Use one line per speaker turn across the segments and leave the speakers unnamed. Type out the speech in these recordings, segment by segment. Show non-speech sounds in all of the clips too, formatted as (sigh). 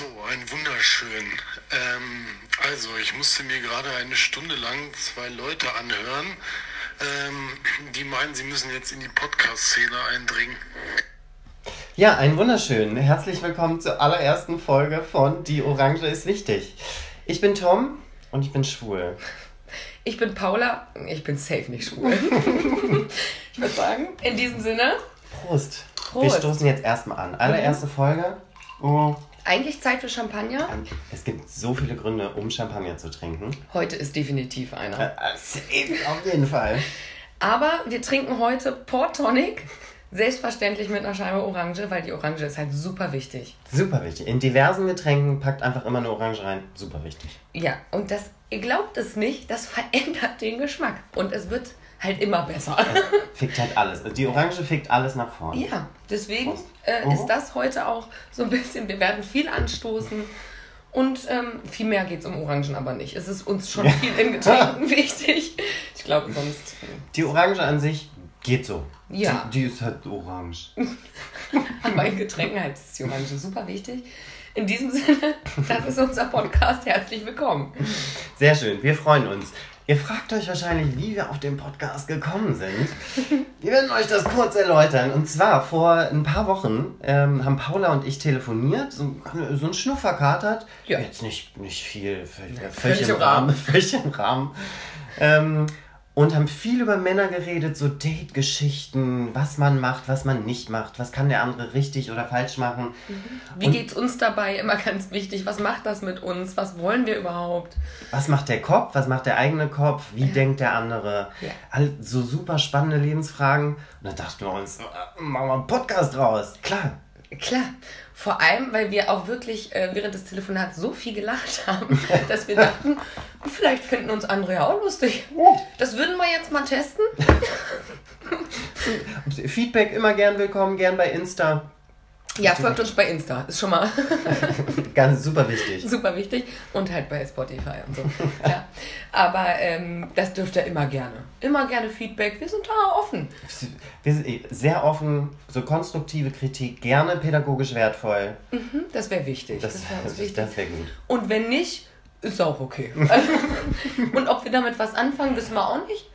So, ein wunderschön. Ähm, also, ich musste mir gerade eine Stunde lang zwei Leute anhören, ähm, die meinen, sie müssen jetzt in die Podcast-Szene eindringen.
Ja, ein wunderschön. Herzlich willkommen zur allerersten Folge von Die Orange ist wichtig. Ich bin Tom und ich bin schwul.
Ich bin Paula, ich bin safe nicht schwul. (laughs) ich würde sagen, in diesem Sinne.
Prost. Prost. Wir stoßen jetzt erstmal an. Allererste mhm. Folge.
Oh. Eigentlich Zeit für Champagner?
Es gibt so viele Gründe, um Champagner zu trinken.
Heute ist definitiv einer.
Äh, äh auf jeden Fall.
Aber wir trinken heute Port Tonic. Selbstverständlich mit einer Scheibe Orange, weil die Orange ist halt super wichtig.
Super wichtig. In diversen Getränken packt einfach immer eine Orange rein. Super wichtig.
Ja, und das, ihr glaubt es nicht, das verändert den Geschmack. Und es wird halt immer besser.
fickt halt alles. Die Orange fickt alles nach vorne.
Ja, deswegen äh, ist das heute auch so ein bisschen, wir werden viel anstoßen. Und ähm, viel mehr geht es um Orangen aber nicht. Es ist uns schon viel in Getränken (laughs) wichtig. Ich glaube sonst.
Die Orange an sich geht so.
Ja.
Die, die ist halt orange. (laughs)
aber in Getränken halt ist die Orange super wichtig. In diesem Sinne, das ist unser Podcast. Herzlich willkommen.
Sehr schön, wir freuen uns. Ihr fragt euch wahrscheinlich, wie wir auf den Podcast gekommen sind. Wir werden euch das kurz erläutern. Und zwar vor ein paar Wochen ähm, haben Paula und ich telefoniert, so, so einen Schnufferkatert. Ja. Jetzt nicht, nicht viel, völlig, völlig im Rahmen. (laughs) Völlig im Rahmen. Ähm, und haben viel über Männer geredet, so Date-Geschichten, was man macht, was man nicht macht, was kann der andere richtig oder falsch machen.
Mhm. Wie und geht's uns dabei? Immer ganz wichtig. Was macht das mit uns? Was wollen wir überhaupt?
Was macht der Kopf? Was macht der eigene Kopf? Wie ja. denkt der andere? Ja. All so super spannende Lebensfragen. Und dann dachten wir uns, äh, machen wir einen Podcast raus. Klar.
Klar. Vor allem, weil wir auch wirklich äh, während des Telefonats so viel gelacht (laughs) haben, dass wir dachten, vielleicht finden uns andere ja auch lustig. Das würden wir jetzt mal testen. (laughs)
Feedback immer gern willkommen, gern bei Insta.
Ja, folgt uns bei Insta, ist schon mal (laughs)
ganz super wichtig.
Super wichtig und halt bei Spotify und so. ja. Aber ähm, das dürft ihr immer gerne. Immer gerne Feedback. Wir sind da offen.
Wir sind eh sehr offen, so konstruktive Kritik, gerne pädagogisch wertvoll.
Mhm, das wäre wichtig.
Das, das wäre (laughs) Das wär gut.
Und wenn nicht, ist auch okay. (laughs) und ob wir damit was anfangen, wissen wir auch nicht.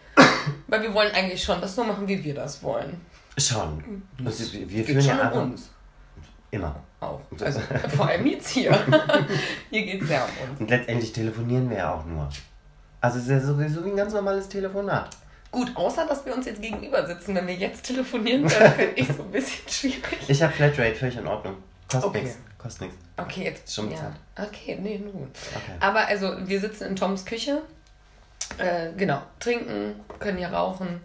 Weil wir wollen eigentlich schon das so machen, wie wir das wollen.
Schon. Also, wir führen ja um uns. Immer.
Auch. (laughs) Also vor allem jetzt hier. (laughs) hier geht es ja um uns.
Und letztendlich telefonieren wir ja auch nur. Also es ist ja sowieso wie ein ganz normales Telefonat.
Gut, außer dass wir uns jetzt gegenüber sitzen. Wenn wir jetzt telefonieren, dann finde ich so ein bisschen schwierig.
Ich habe Flatrate, völlig in Ordnung. Kostet okay. nichts. Kostet nichts.
Okay, jetzt.
Schon bezahlt.
Ja. Okay, nee, nun. Okay. Aber also, wir sitzen in Toms Küche. Äh, genau, trinken, können hier rauchen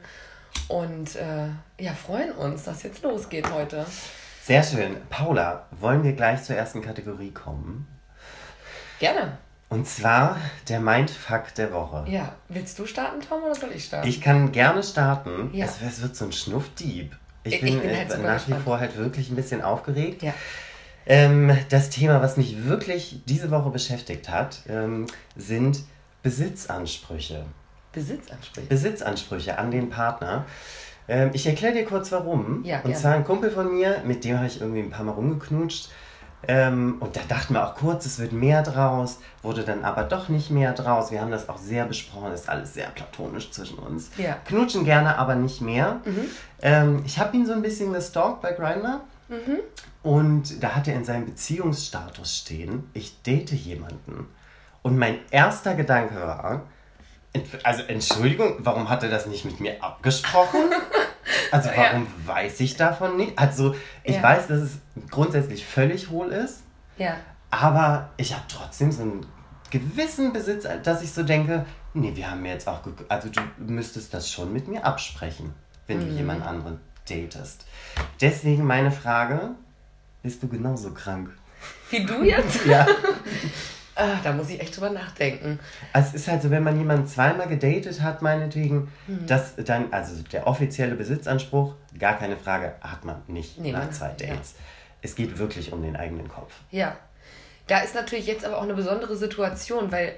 und äh, ja, freuen uns, dass jetzt losgeht heute.
Sehr schön. Paula, wollen wir gleich zur ersten Kategorie kommen?
Gerne.
Und zwar der Mindfuck der Woche.
Ja, willst du starten, Tom, oder soll ich starten?
Ich kann gerne starten. Ja. Es, es wird so ein Schnuffdieb. Ich, bin, ich bin halt nach gespannt. wie vor halt wirklich ein bisschen aufgeregt.
Ja.
Ähm, das Thema, was mich wirklich diese Woche beschäftigt hat, ähm, sind Besitzansprüche.
Besitzansprüche?
Besitzansprüche an den Partner. Ähm, ich erkläre dir kurz warum.
Ja,
und zwar ein Kumpel von mir, mit dem habe ich irgendwie ein paar Mal rumgeknutscht. Ähm, und da dachten wir auch kurz, es wird mehr draus, wurde dann aber doch nicht mehr draus. Wir haben das auch sehr besprochen, ist alles sehr platonisch zwischen uns.
Ja.
Knutschen gerne, aber nicht mehr. Mhm. Ähm, ich habe ihn so ein bisschen gestalkt bei Grindr. Mhm. Und da hat er in seinem Beziehungsstatus stehen, ich date jemanden. Und mein erster Gedanke war, also Entschuldigung, warum hat er das nicht mit mir abgesprochen? (laughs) Also warum ja. weiß ich davon nicht? Also ich ja. weiß, dass es grundsätzlich völlig hohl ist.
Ja.
Aber ich habe trotzdem so einen gewissen Besitz, dass ich so denke, nee, wir haben jetzt auch, also du müsstest das schon mit mir absprechen, wenn mhm. du jemand anderen datest. Deswegen meine Frage, bist du genauso krank?
Wie du jetzt?
ja. (laughs)
Ah, da muss ich echt drüber nachdenken.
Also es ist halt so, wenn man jemanden zweimal gedatet hat, meinetwegen, mhm. dass dann, also der offizielle Besitzanspruch, gar keine Frage, hat man nicht nee, nach zwei Dates. Ja. Es geht wirklich um den eigenen Kopf.
Ja. Da ist natürlich jetzt aber auch eine besondere Situation, weil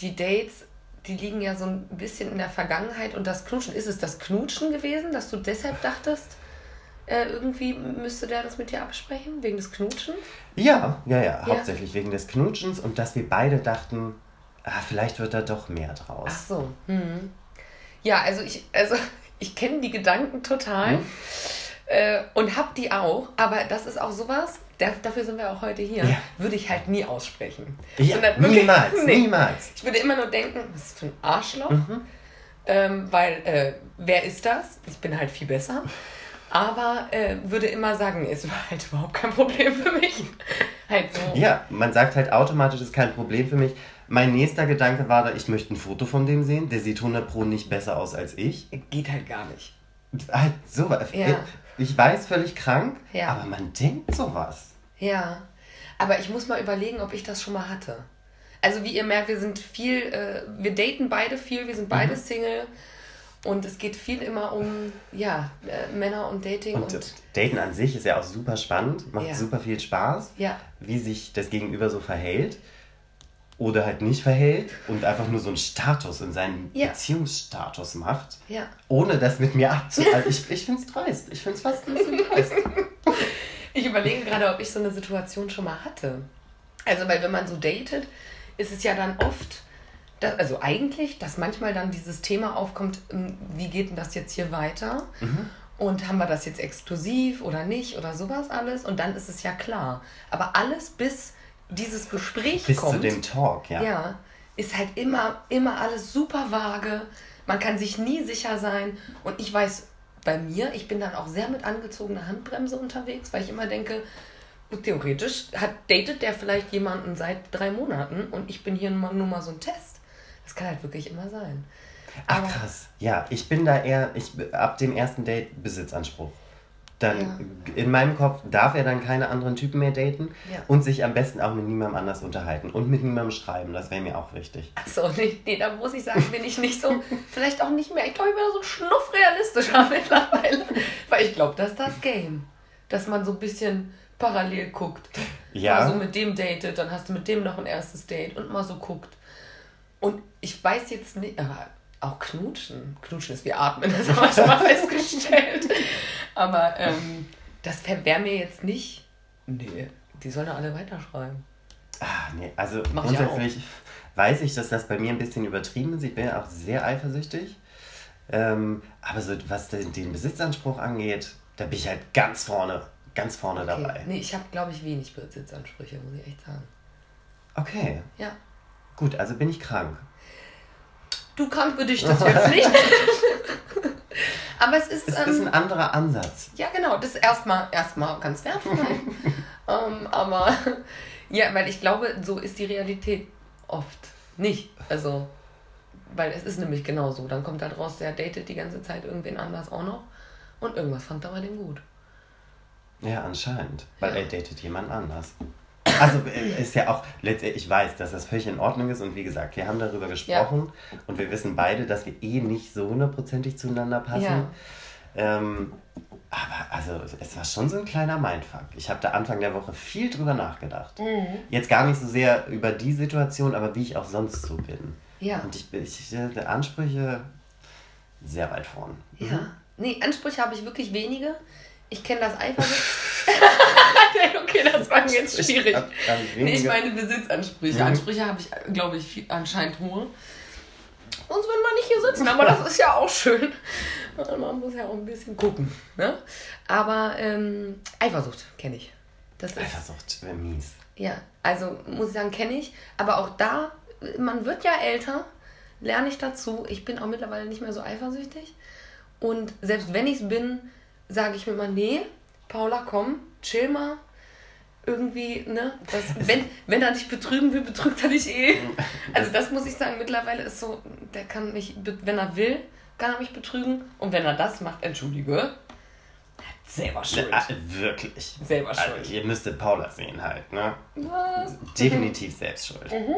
die Dates, die liegen ja so ein bisschen in der Vergangenheit und das Knutschen, ist es das Knutschen gewesen, dass du deshalb dachtest? Äh, irgendwie müsste der das mit dir absprechen, wegen des Knutschens?
Ja, ja, ja, ja, hauptsächlich wegen des Knutschens und dass wir beide dachten, ah, vielleicht wird da doch mehr draus.
Ach so. Hm. Ja, also ich, also (laughs) ich kenne die Gedanken total hm? äh, und hab die auch, aber das ist auch sowas, dafür sind wir auch heute hier, ja. würde ich halt nie aussprechen.
Ja, niemals, (laughs) nee. niemals.
Ich würde immer nur denken, was ist für ein Arschloch? Mhm. Ähm, weil, äh, wer ist das? Ich bin halt viel besser. Aber äh, würde immer sagen, ist halt (laughs) überhaupt kein Problem für mich. halt so.
Ja, man sagt halt automatisch, ist kein Problem für mich. Mein nächster Gedanke war da, ich möchte ein Foto von dem sehen. Der sieht 100 Pro nicht besser aus als ich.
Geht halt gar nicht.
Halt sowas. Ja. Ich weiß, völlig krank, ja. aber man denkt sowas.
Ja, aber ich muss mal überlegen, ob ich das schon mal hatte. Also wie ihr merkt, wir sind viel, äh, wir daten beide viel, wir sind beide mhm. Single. Und es geht viel immer um ja, äh, Männer und Dating. Und, und,
Daten an sich ist ja auch super spannend, macht ja. super viel Spaß,
ja.
wie sich das Gegenüber so verhält oder halt nicht verhält und einfach nur so einen Status in seinen ja. Beziehungsstatus macht,
ja.
ohne das mit mir abzu... Also ich, ich finde es dreist. Ich finde es fast ein bisschen dreist. (laughs)
ich überlege gerade, ob ich so eine Situation schon mal hatte. Also, weil wenn man so datet, ist es ja dann oft, dass, also eigentlich, dass manchmal dann dieses Thema aufkommt, ähm, wie geht denn das jetzt hier weiter? Mhm. Und haben wir das jetzt exklusiv oder nicht oder sowas alles? Und dann ist es ja klar. Aber alles bis dieses Gespräch
Bis
kommt.
zu dem Talk, ja.
Ja, ist halt immer, immer alles super vage. Man kann sich nie sicher sein. Und ich weiß bei mir, ich bin dann auch sehr mit angezogener Handbremse unterwegs, weil ich immer denke, theoretisch hat, datet der vielleicht jemanden seit drei Monaten und ich bin hier nur mal so ein Test. Das kann halt wirklich immer sein.
Ach krass. Ja, ich bin da eher, ich ab dem ersten Date Besitzanspruch dann ja. in meinem Kopf darf er dann keine anderen Typen mehr daten ja. und sich am besten auch mit niemandem anders unterhalten und mit niemandem schreiben. Das wäre mir auch wichtig.
Achso, nee, nee, da muss ich sagen, bin ich nicht so, (laughs) vielleicht auch nicht mehr. Ich glaube, ich bin so ein Schnuff realistischer (laughs) mittlerweile. Weil ich glaube, das ist das Game. Dass man so ein bisschen parallel guckt. Ja. Also mit dem datet, dann hast du mit dem noch ein erstes Date und mal so guckt. Und ich weiß jetzt nicht, aber auch knutschen. Knutschen ist wie atmen, (laughs) das haben wir schon mal festgestellt. Aber ähm, das wäre mir jetzt nicht. Nee, die sollen ja alle weiterschreiben.
Ah, nee, also Mach grundsätzlich ich weiß ich, dass das bei mir ein bisschen übertrieben ist. Ich bin ja auch sehr eifersüchtig. Ähm, aber so was den, den, Besitzanspruch angeht, da bin ich halt ganz vorne, ganz vorne okay. dabei.
Nee, ich habe, glaube ich, wenig Besitzansprüche, muss ich echt sagen.
Okay.
Ja.
Gut, also bin ich krank.
Du krank für dich das jetzt nicht. (laughs) Aber es ist.
Es ähm, ist ein anderer Ansatz.
Ja, genau. Das ist erstmal erstmal ganz wertvoll. (laughs) ähm, aber ja, weil ich glaube, so ist die Realität oft nicht. Also, weil es ist nämlich genau so. Dann kommt halt raus, der datet die ganze Zeit irgendwen anders auch noch. Und irgendwas fand er bei dem gut.
Ja, anscheinend. Weil ja. er datet jemand anders. Also äh, ist ja auch, ich weiß, dass das völlig in Ordnung ist und wie gesagt, wir haben darüber gesprochen ja. und wir wissen beide, dass wir eh nicht so hundertprozentig zueinander passen. Ja. Ähm, aber also es war schon so ein kleiner Mindfuck. Ich habe da Anfang der Woche viel drüber nachgedacht. Mhm. Jetzt gar nicht so sehr über die Situation, aber wie ich auch sonst so bin.
Ja.
Und ich bin, ich, der Ansprüche sehr weit vorn.
Mhm. Ja. Nee, Ansprüche habe ich wirklich wenige. Ich kenne das Eifersucht. (laughs) okay, das war jetzt schwierig. Ich, nee, ich meine Besitzansprüche. Mhm. Ansprüche habe ich, glaube ich, viel, anscheinend hohe. Sonst würde man nicht hier sitzen, aber das ist ja auch schön. Man muss ja auch ein bisschen gucken. Ne? Aber ähm, Eifersucht kenne ich.
Das Eifersucht wäre mies.
Ja, also muss ich sagen, kenne ich. Aber auch da, man wird ja älter, lerne ich dazu. Ich bin auch mittlerweile nicht mehr so eifersüchtig. Und selbst wenn ich es bin, sage ich mir mal, nee, Paula, komm, chill mal. Irgendwie, ne? Das, wenn, wenn er dich betrügen will, betrügt er dich eh. Also das muss ich sagen, mittlerweile ist so, der kann mich, wenn er will, kann er mich betrügen. Und wenn er das macht, entschuldige, selber schuld. Ja,
wirklich.
Selber also, schuld.
Also, ihr müsstet Paula sehen halt, ne?
Was?
Definitiv mhm. selbst schuld.
Mhm.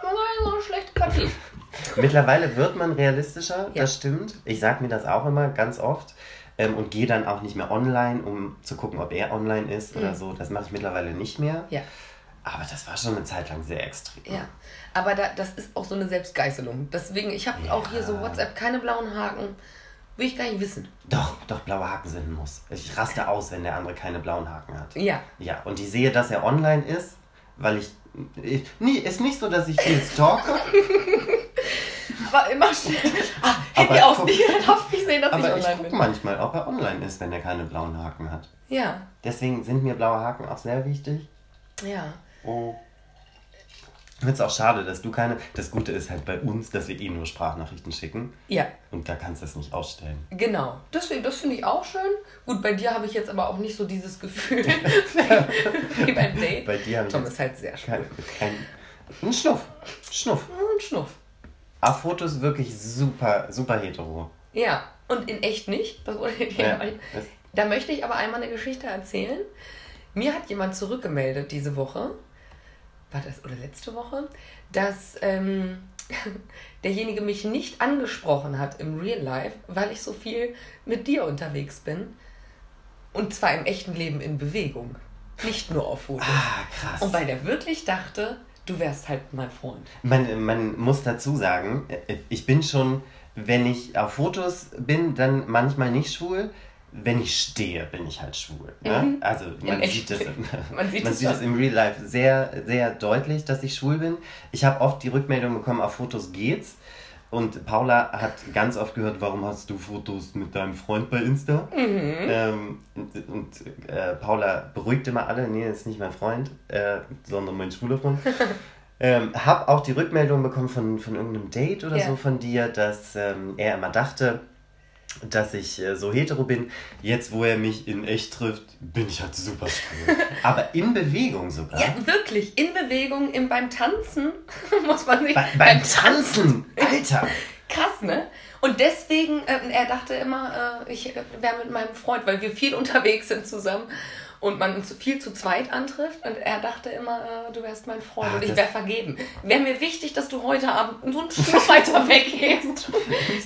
So eine schlechte Partie. (laughs)
Mittlerweile wird man realistischer, ja. das stimmt. Ich sag mir das auch immer ganz oft ähm, und gehe dann auch nicht mehr online, um zu gucken, ob er online ist mhm. oder so. Das mache ich mittlerweile nicht mehr.
Ja.
Aber das war schon eine Zeit lang sehr extrem.
Ja, aber da, das ist auch so eine Selbstgeißelung. Deswegen, ich habe ja. auch hier so WhatsApp keine blauen Haken. Will ich gar nicht wissen.
Doch, doch, blaue Haken sind ein Muss. Ich raste aus, wenn der andere keine blauen Haken hat.
Ja.
Ja, und ich sehe, dass er online ist, weil ich. ich nie, ist nicht so, dass ich viel stalke. (laughs)
Aber immer schnell. Ah, Handy auf
guck-
nicht, darf (laughs) nicht sehen, dass
Aber
ich
ich
online
gucke
bin.
manchmal, ob er online ist, wenn er keine blauen Haken hat.
Ja,
Deswegen sind mir blaue Haken auch sehr wichtig.
ja.
Oh. Ich finde es auch schade, dass du keine. Das Gute ist halt bei uns, dass wir eh nur Sprachnachrichten schicken.
Ja,
Und da kannst du es nicht ausstellen.
genau. Deswegen, das finde ich auch schön. Gut, bei dir habe ich jetzt aber auch nicht so dieses Gefühl (laughs) wie beim Date.
Bei dir habe ich
Tom ist halt sehr schön.
kein, kein. Ein Schnuff. Schnuff.
Und Schnuff.
Auf Fotos wirklich super, super hetero.
Ja, und in echt nicht. Das wurde
Ja,
Da möchte ich aber einmal eine Geschichte erzählen. Mir hat jemand zurückgemeldet diese Woche, war das oder letzte Woche, dass ähm, (laughs) derjenige mich nicht angesprochen hat im Real Life, weil ich so viel mit dir unterwegs bin. Und zwar im echten Leben in Bewegung. Nicht nur auf Fotos.
Ah, krass.
Und weil der wirklich dachte, du wärst halt mein Freund.
Man, man muss dazu sagen, äh, ich bin schon, wenn ich auf Fotos bin, dann manchmal nicht schwul. Wenn ich stehe, bin ich halt schwul. Ne?
Mhm.
Also man (laughs)
Im
sieht, das, man
man sieht (laughs) es
sieht
schon.
das im Real Life sehr, sehr deutlich, dass ich schwul bin. Ich habe oft die Rückmeldung bekommen, auf Fotos geht's. Und Paula hat ganz oft gehört, warum hast du Fotos mit deinem Freund bei Insta?
Mhm.
Ähm, und und äh, Paula beruhigt immer alle, nee, das ist nicht mein Freund, äh, sondern mein schwuler Freund. (laughs) ähm, hab auch die Rückmeldung bekommen von, von irgendeinem Date oder
Ja.
so von dir, dass ähm, er immer dachte, dass ich äh, so hetero bin. Jetzt, wo er mich in echt trifft, bin ich halt super schwul. (laughs) Aber in Bewegung sogar.
Ja, wirklich. In Bewegung, im, beim Tanzen (laughs) muss man sich.
Bei, beim Tanzen! (laughs) Alter!
Krass, ne? Und deswegen, äh, er dachte immer, äh, ich wäre mit meinem Freund, weil wir viel unterwegs sind zusammen und man viel zu zweit antrifft. Und er dachte immer, äh, du wärst mein Freund
Ah,
und ich wäre vergeben. Wäre mir wichtig, dass du heute Abend so ein Stück (laughs) weiter weggehst.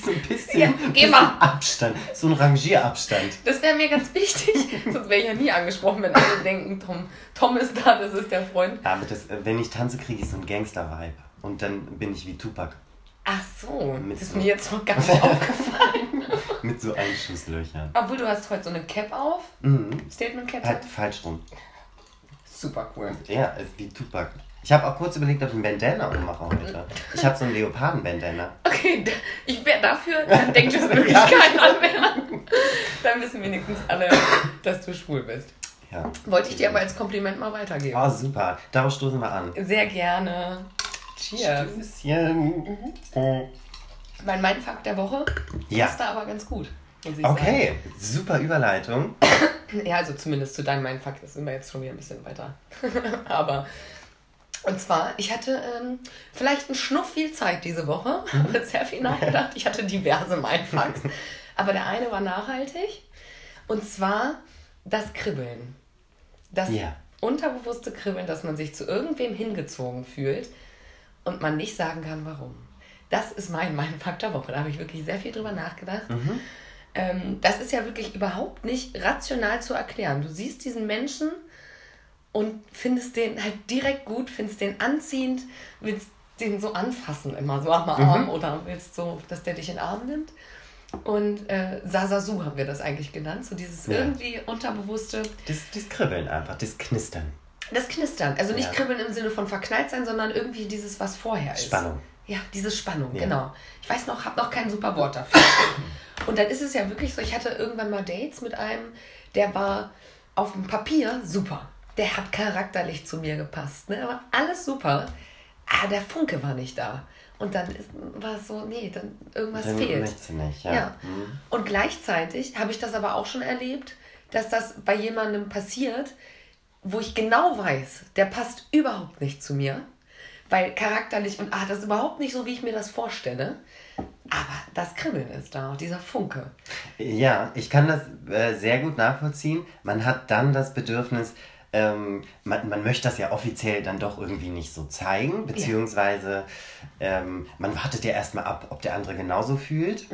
So ein bisschen,
Ja, geh mal.
Abstand. So ein Rangierabstand.
Das wäre mir ganz wichtig. Sonst wäre ich ja nie angesprochen, wenn alle denken, Tom, Tom ist da, das ist der Freund.
Aber das, wenn ich tanze, kriege ich so einen Gangster-Vibe. Und dann bin ich wie Tupac.
Ach so,
Mit
das ist
so-
mir jetzt noch gar nicht (laughs) aufgefallen. (laughs)
Mit so Einschusslöchern.
Obwohl, du hast heute so eine Cap auf.
Mhm.
Statement Cap.
Halt falsch rum.
Super cool.
Ja, ist wie Tupac. Ich habe auch kurz überlegt, ob ich einen Bandana ummache heute. Ich habe so einen Leoparden-Bandana.
Okay, ich wäre dafür, dann denkt es wirklich (laughs) keiner mehr. Dann wissen wenigstens alle, dass du schwul bist.
Ja.
Wollte ich dir aber als Kompliment mal weitergeben.
Oh, super. Darauf stoßen wir an.
Sehr gerne. Cheers.
Stößchen.
Mein Mindfuck der Woche
Ja.
passt da aber ganz gut.
Okay, super Überleitung.
sagen. (clears throat) Ja, also zumindest zu deinem Mindfuck, das sind wir jetzt schon wieder ein bisschen weiter. (laughs) aber. Und zwar, ich hatte ähm, vielleicht einen Schnuff viel Zeit diese Woche, (laughs) habe sehr viel nachgedacht. Ich hatte diverse Mindfucks. (laughs) aber der eine war nachhaltig. Und zwar das Kribbeln. Das
Ja.
unterbewusste Kribbeln, dass man sich zu irgendwem hingezogen fühlt und man nicht sagen kann, warum. Das ist mein Mindfuck der Woche. Da habe ich wirklich sehr viel drüber nachgedacht. Ähm, das ist ja wirklich überhaupt nicht rational zu erklären. Du siehst diesen Menschen und findest den halt direkt gut, findest den anziehend, willst den so anfassen immer so am Arm oder willst so, dass der dich in den Arm nimmt. Und äh, Sasasu haben wir das eigentlich genannt, so dieses
Ja.
irgendwie unterbewusste,
Das, das Kribbeln einfach, das Knistern.
das Knistern. Also nicht
Ja.
kribbeln im Sinne von verknallt sein, sondern irgendwie dieses, was vorher ist.
Spannung.
Ja, diese Spannung,
Ja.
genau. Ich weiß noch, habe noch kein super Wort dafür. (laughs) Und dann ist es ja wirklich so, ich hatte irgendwann mal Dates mit einem, der war auf dem Papier super. Der hat charakterlich zu mir gepasst. Ne? Aber alles super. Ah, der Funke war nicht da. Und dann ist, war es so, nee, dann irgendwas
Dann
fehlt.
nicht, ja.
Ja.
Mhm.
Und gleichzeitig habe ich das aber auch schon erlebt, dass das bei jemandem passiert, wo ich genau weiß, der passt überhaupt nicht zu mir, weil charakterlich und ah, das ist überhaupt nicht so, wie ich mir das vorstelle. Aber das Kribbeln ist da, dieser Funke.
Ja, ich kann das äh, sehr gut nachvollziehen. Man hat dann das Bedürfnis, ähm, man, man möchte das ja offiziell dann doch irgendwie nicht so zeigen, beziehungsweise ähm, man wartet ja erstmal ab, ob der andere genauso fühlt.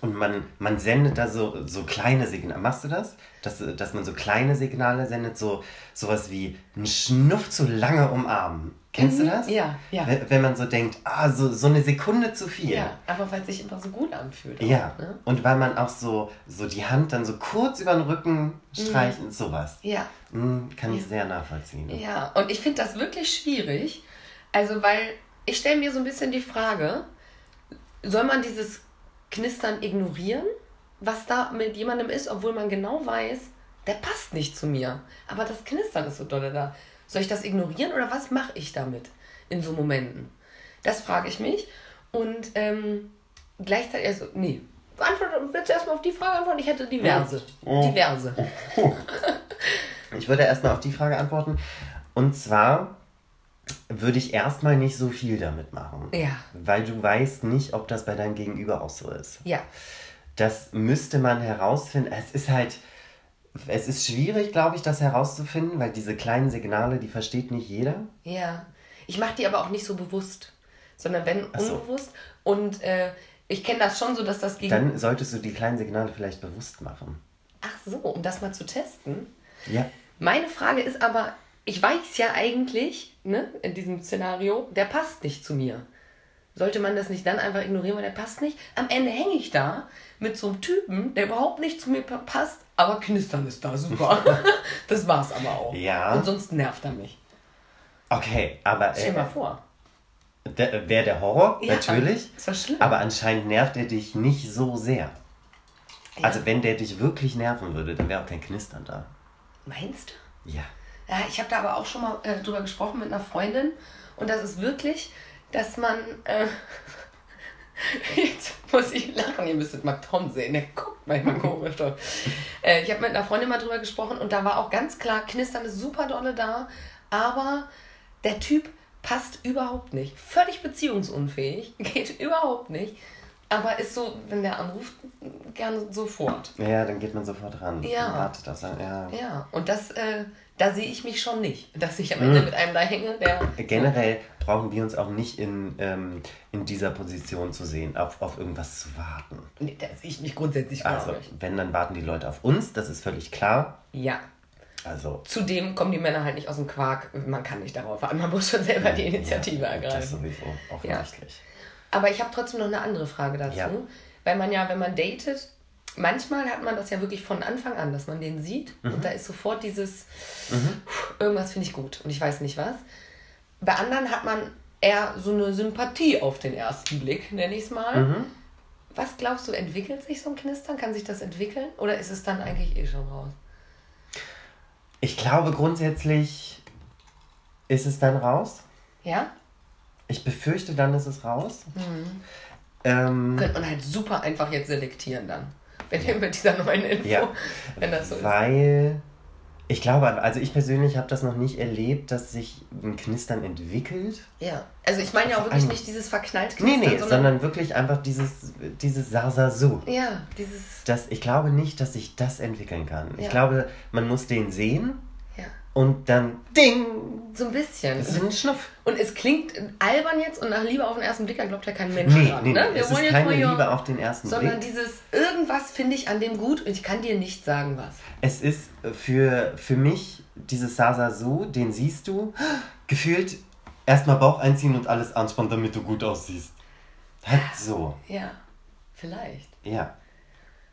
Und man, man sendet da so, so kleine Signale. Machst du das? Dass, dass man so kleine Signale sendet, so sowas wie ein Schnuff zu lange umarmen. Kennst mhm, du das?
Ja, ja.
Wenn, wenn man so denkt, ah, so, so eine Sekunde zu viel.
Ja, aber weil es sich immer so gut anfühlt.
Auch, ja, ne? und weil man auch so, so die Hand dann so kurz über den Rücken streicht mhm. sowas.
Ja.
Mhm, kann ich sehr nachvollziehen.
Ja, und ich finde das wirklich schwierig. Also, weil ich stelle mir so ein bisschen die Frage, soll man dieses Knistern ignorieren, was da mit jemandem ist, obwohl man genau weiß, der passt nicht zu mir. Aber das Knistern ist so doll da. Soll ich das ignorieren oder was mache ich damit in so Momenten? Das frage ich mich. Und ähm, gleichzeitig, also, nee, Antwort, willst du erstmal auf die Frage antworten? Ich hätte diverse. Oh. Diverse. (laughs)
Ich würde erstmal auf die Frage antworten. Und zwar würde ich erstmal nicht so viel damit machen.
Ja.
Weil du weißt nicht, ob das bei deinem Gegenüber auch so ist.
Ja.
Das müsste man herausfinden. Es ist halt, es ist schwierig, glaube ich, das herauszufinden, weil diese kleinen Signale, die versteht nicht jeder.
Ja. Ich mache die aber auch nicht so bewusst, sondern wenn so. unbewusst. Und äh, ich kenne das schon so, dass das
gegen. Dann solltest du die kleinen Signale vielleicht bewusst machen.
Ach so, um das mal zu testen.
Ja.
Meine Frage ist aber, ich weiß ja eigentlich, ne, in diesem Szenario, der passt nicht zu mir. Sollte man das nicht dann einfach ignorieren, weil der passt nicht? Am Ende hänge ich da mit so einem Typen, der überhaupt nicht zu mir passt, aber knistern ist da super. (laughs) das war's aber auch.
Ja.
Und sonst nervt er mich.
Okay, aber.
Stell dir äh, mal vor.
Wäre der Horror,
ja,
natürlich.
Ist das schlimm?
Aber anscheinend nervt er dich nicht so sehr. Ja. Also, wenn der dich wirklich nerven würde, dann wäre auch kein Knistern da.
Meinst
du? Ja.
Ja, ich habe da aber auch schon mal äh, drüber gesprochen mit einer Freundin. Und das ist wirklich, dass man. Äh, (laughs) Jetzt muss ich lachen, ihr müsstet mal Tom sehen, der guckt manchmal komisch. äh, ich habe mit einer Freundin mal drüber gesprochen und da war auch ganz klar, Knistern ist super dolle da, aber der Typ passt überhaupt nicht. Völlig beziehungsunfähig, (laughs) geht überhaupt nicht. Aber ist so, wenn der anruft, gerne sofort.
Ja, dann geht man sofort ran.
Ja.
wartet das dann, ja.
Ja, und das, äh, da sehe ich mich schon nicht, dass ich am Ende mhm. mit einem da hänge, der.
Generell brauchen wir uns auch nicht in, ähm, in dieser Position zu sehen, auf, auf irgendwas zu warten.
Nee, da sehe ich mich grundsätzlich
gar also, nicht. Wenn, dann warten die Leute auf uns, das ist völlig klar.
Ja.
Also.
Zudem kommen die Männer halt nicht aus dem Quark. Man kann nicht darauf warten. Man muss schon selber die Initiative
ja,
ergreifen.
Das sowieso, offensichtlich.
Ja. Aber ich habe trotzdem noch eine andere Frage dazu. Ja. Weil man ja, wenn man datet, manchmal hat man das ja wirklich von Anfang an, dass man den sieht mhm. und da ist sofort dieses, mhm. irgendwas finde ich gut und ich weiß nicht was. Bei anderen hat man eher so eine Sympathie auf den ersten Blick, nenne ich es mal. Mhm. Was glaubst du, entwickelt sich so ein Knistern? Kann sich das entwickeln oder ist es dann eigentlich eh schon raus?
Ich glaube grundsätzlich ist es dann raus.
Ja?
Ich befürchte dann, ist es raus.
Mhm. Ähm, Könnte man halt super einfach jetzt selektieren dann (laughs) wenn ihr mit dieser neuen Info, ja, wenn das so
ist. Weil ich glaube, also ich persönlich habe das noch nicht erlebt, dass sich ein Knistern entwickelt.
Ja, also ich meine ja auch wirklich nicht dieses verknallt Knistern.
Nee, nee, sondern, sondern wirklich einfach dieses, dieses Sasasu.
Ja, dieses...
Das, ich glaube nicht, dass sich das entwickeln kann. Ja. Ich glaube, man muss den sehen
ja.
Und dann Ding!
So ein bisschen.
Das ist ein Schnuff.
Und es klingt albern jetzt und nach Liebe auf den ersten Blick, da glaubt ja kein Mensch nee,
dran. Nee, ne? Wir es wollen ist keine Liebe auf den ersten
sondern
Blick.
Sondern dieses, irgendwas finde ich an dem gut und ich kann dir nicht sagen, was.
Es ist für, für mich dieses Sasa so, den siehst du, gefühlt erstmal Bauch einziehen und alles anspannen, damit du gut aussiehst. Halt so.
Ja, vielleicht.
Ja,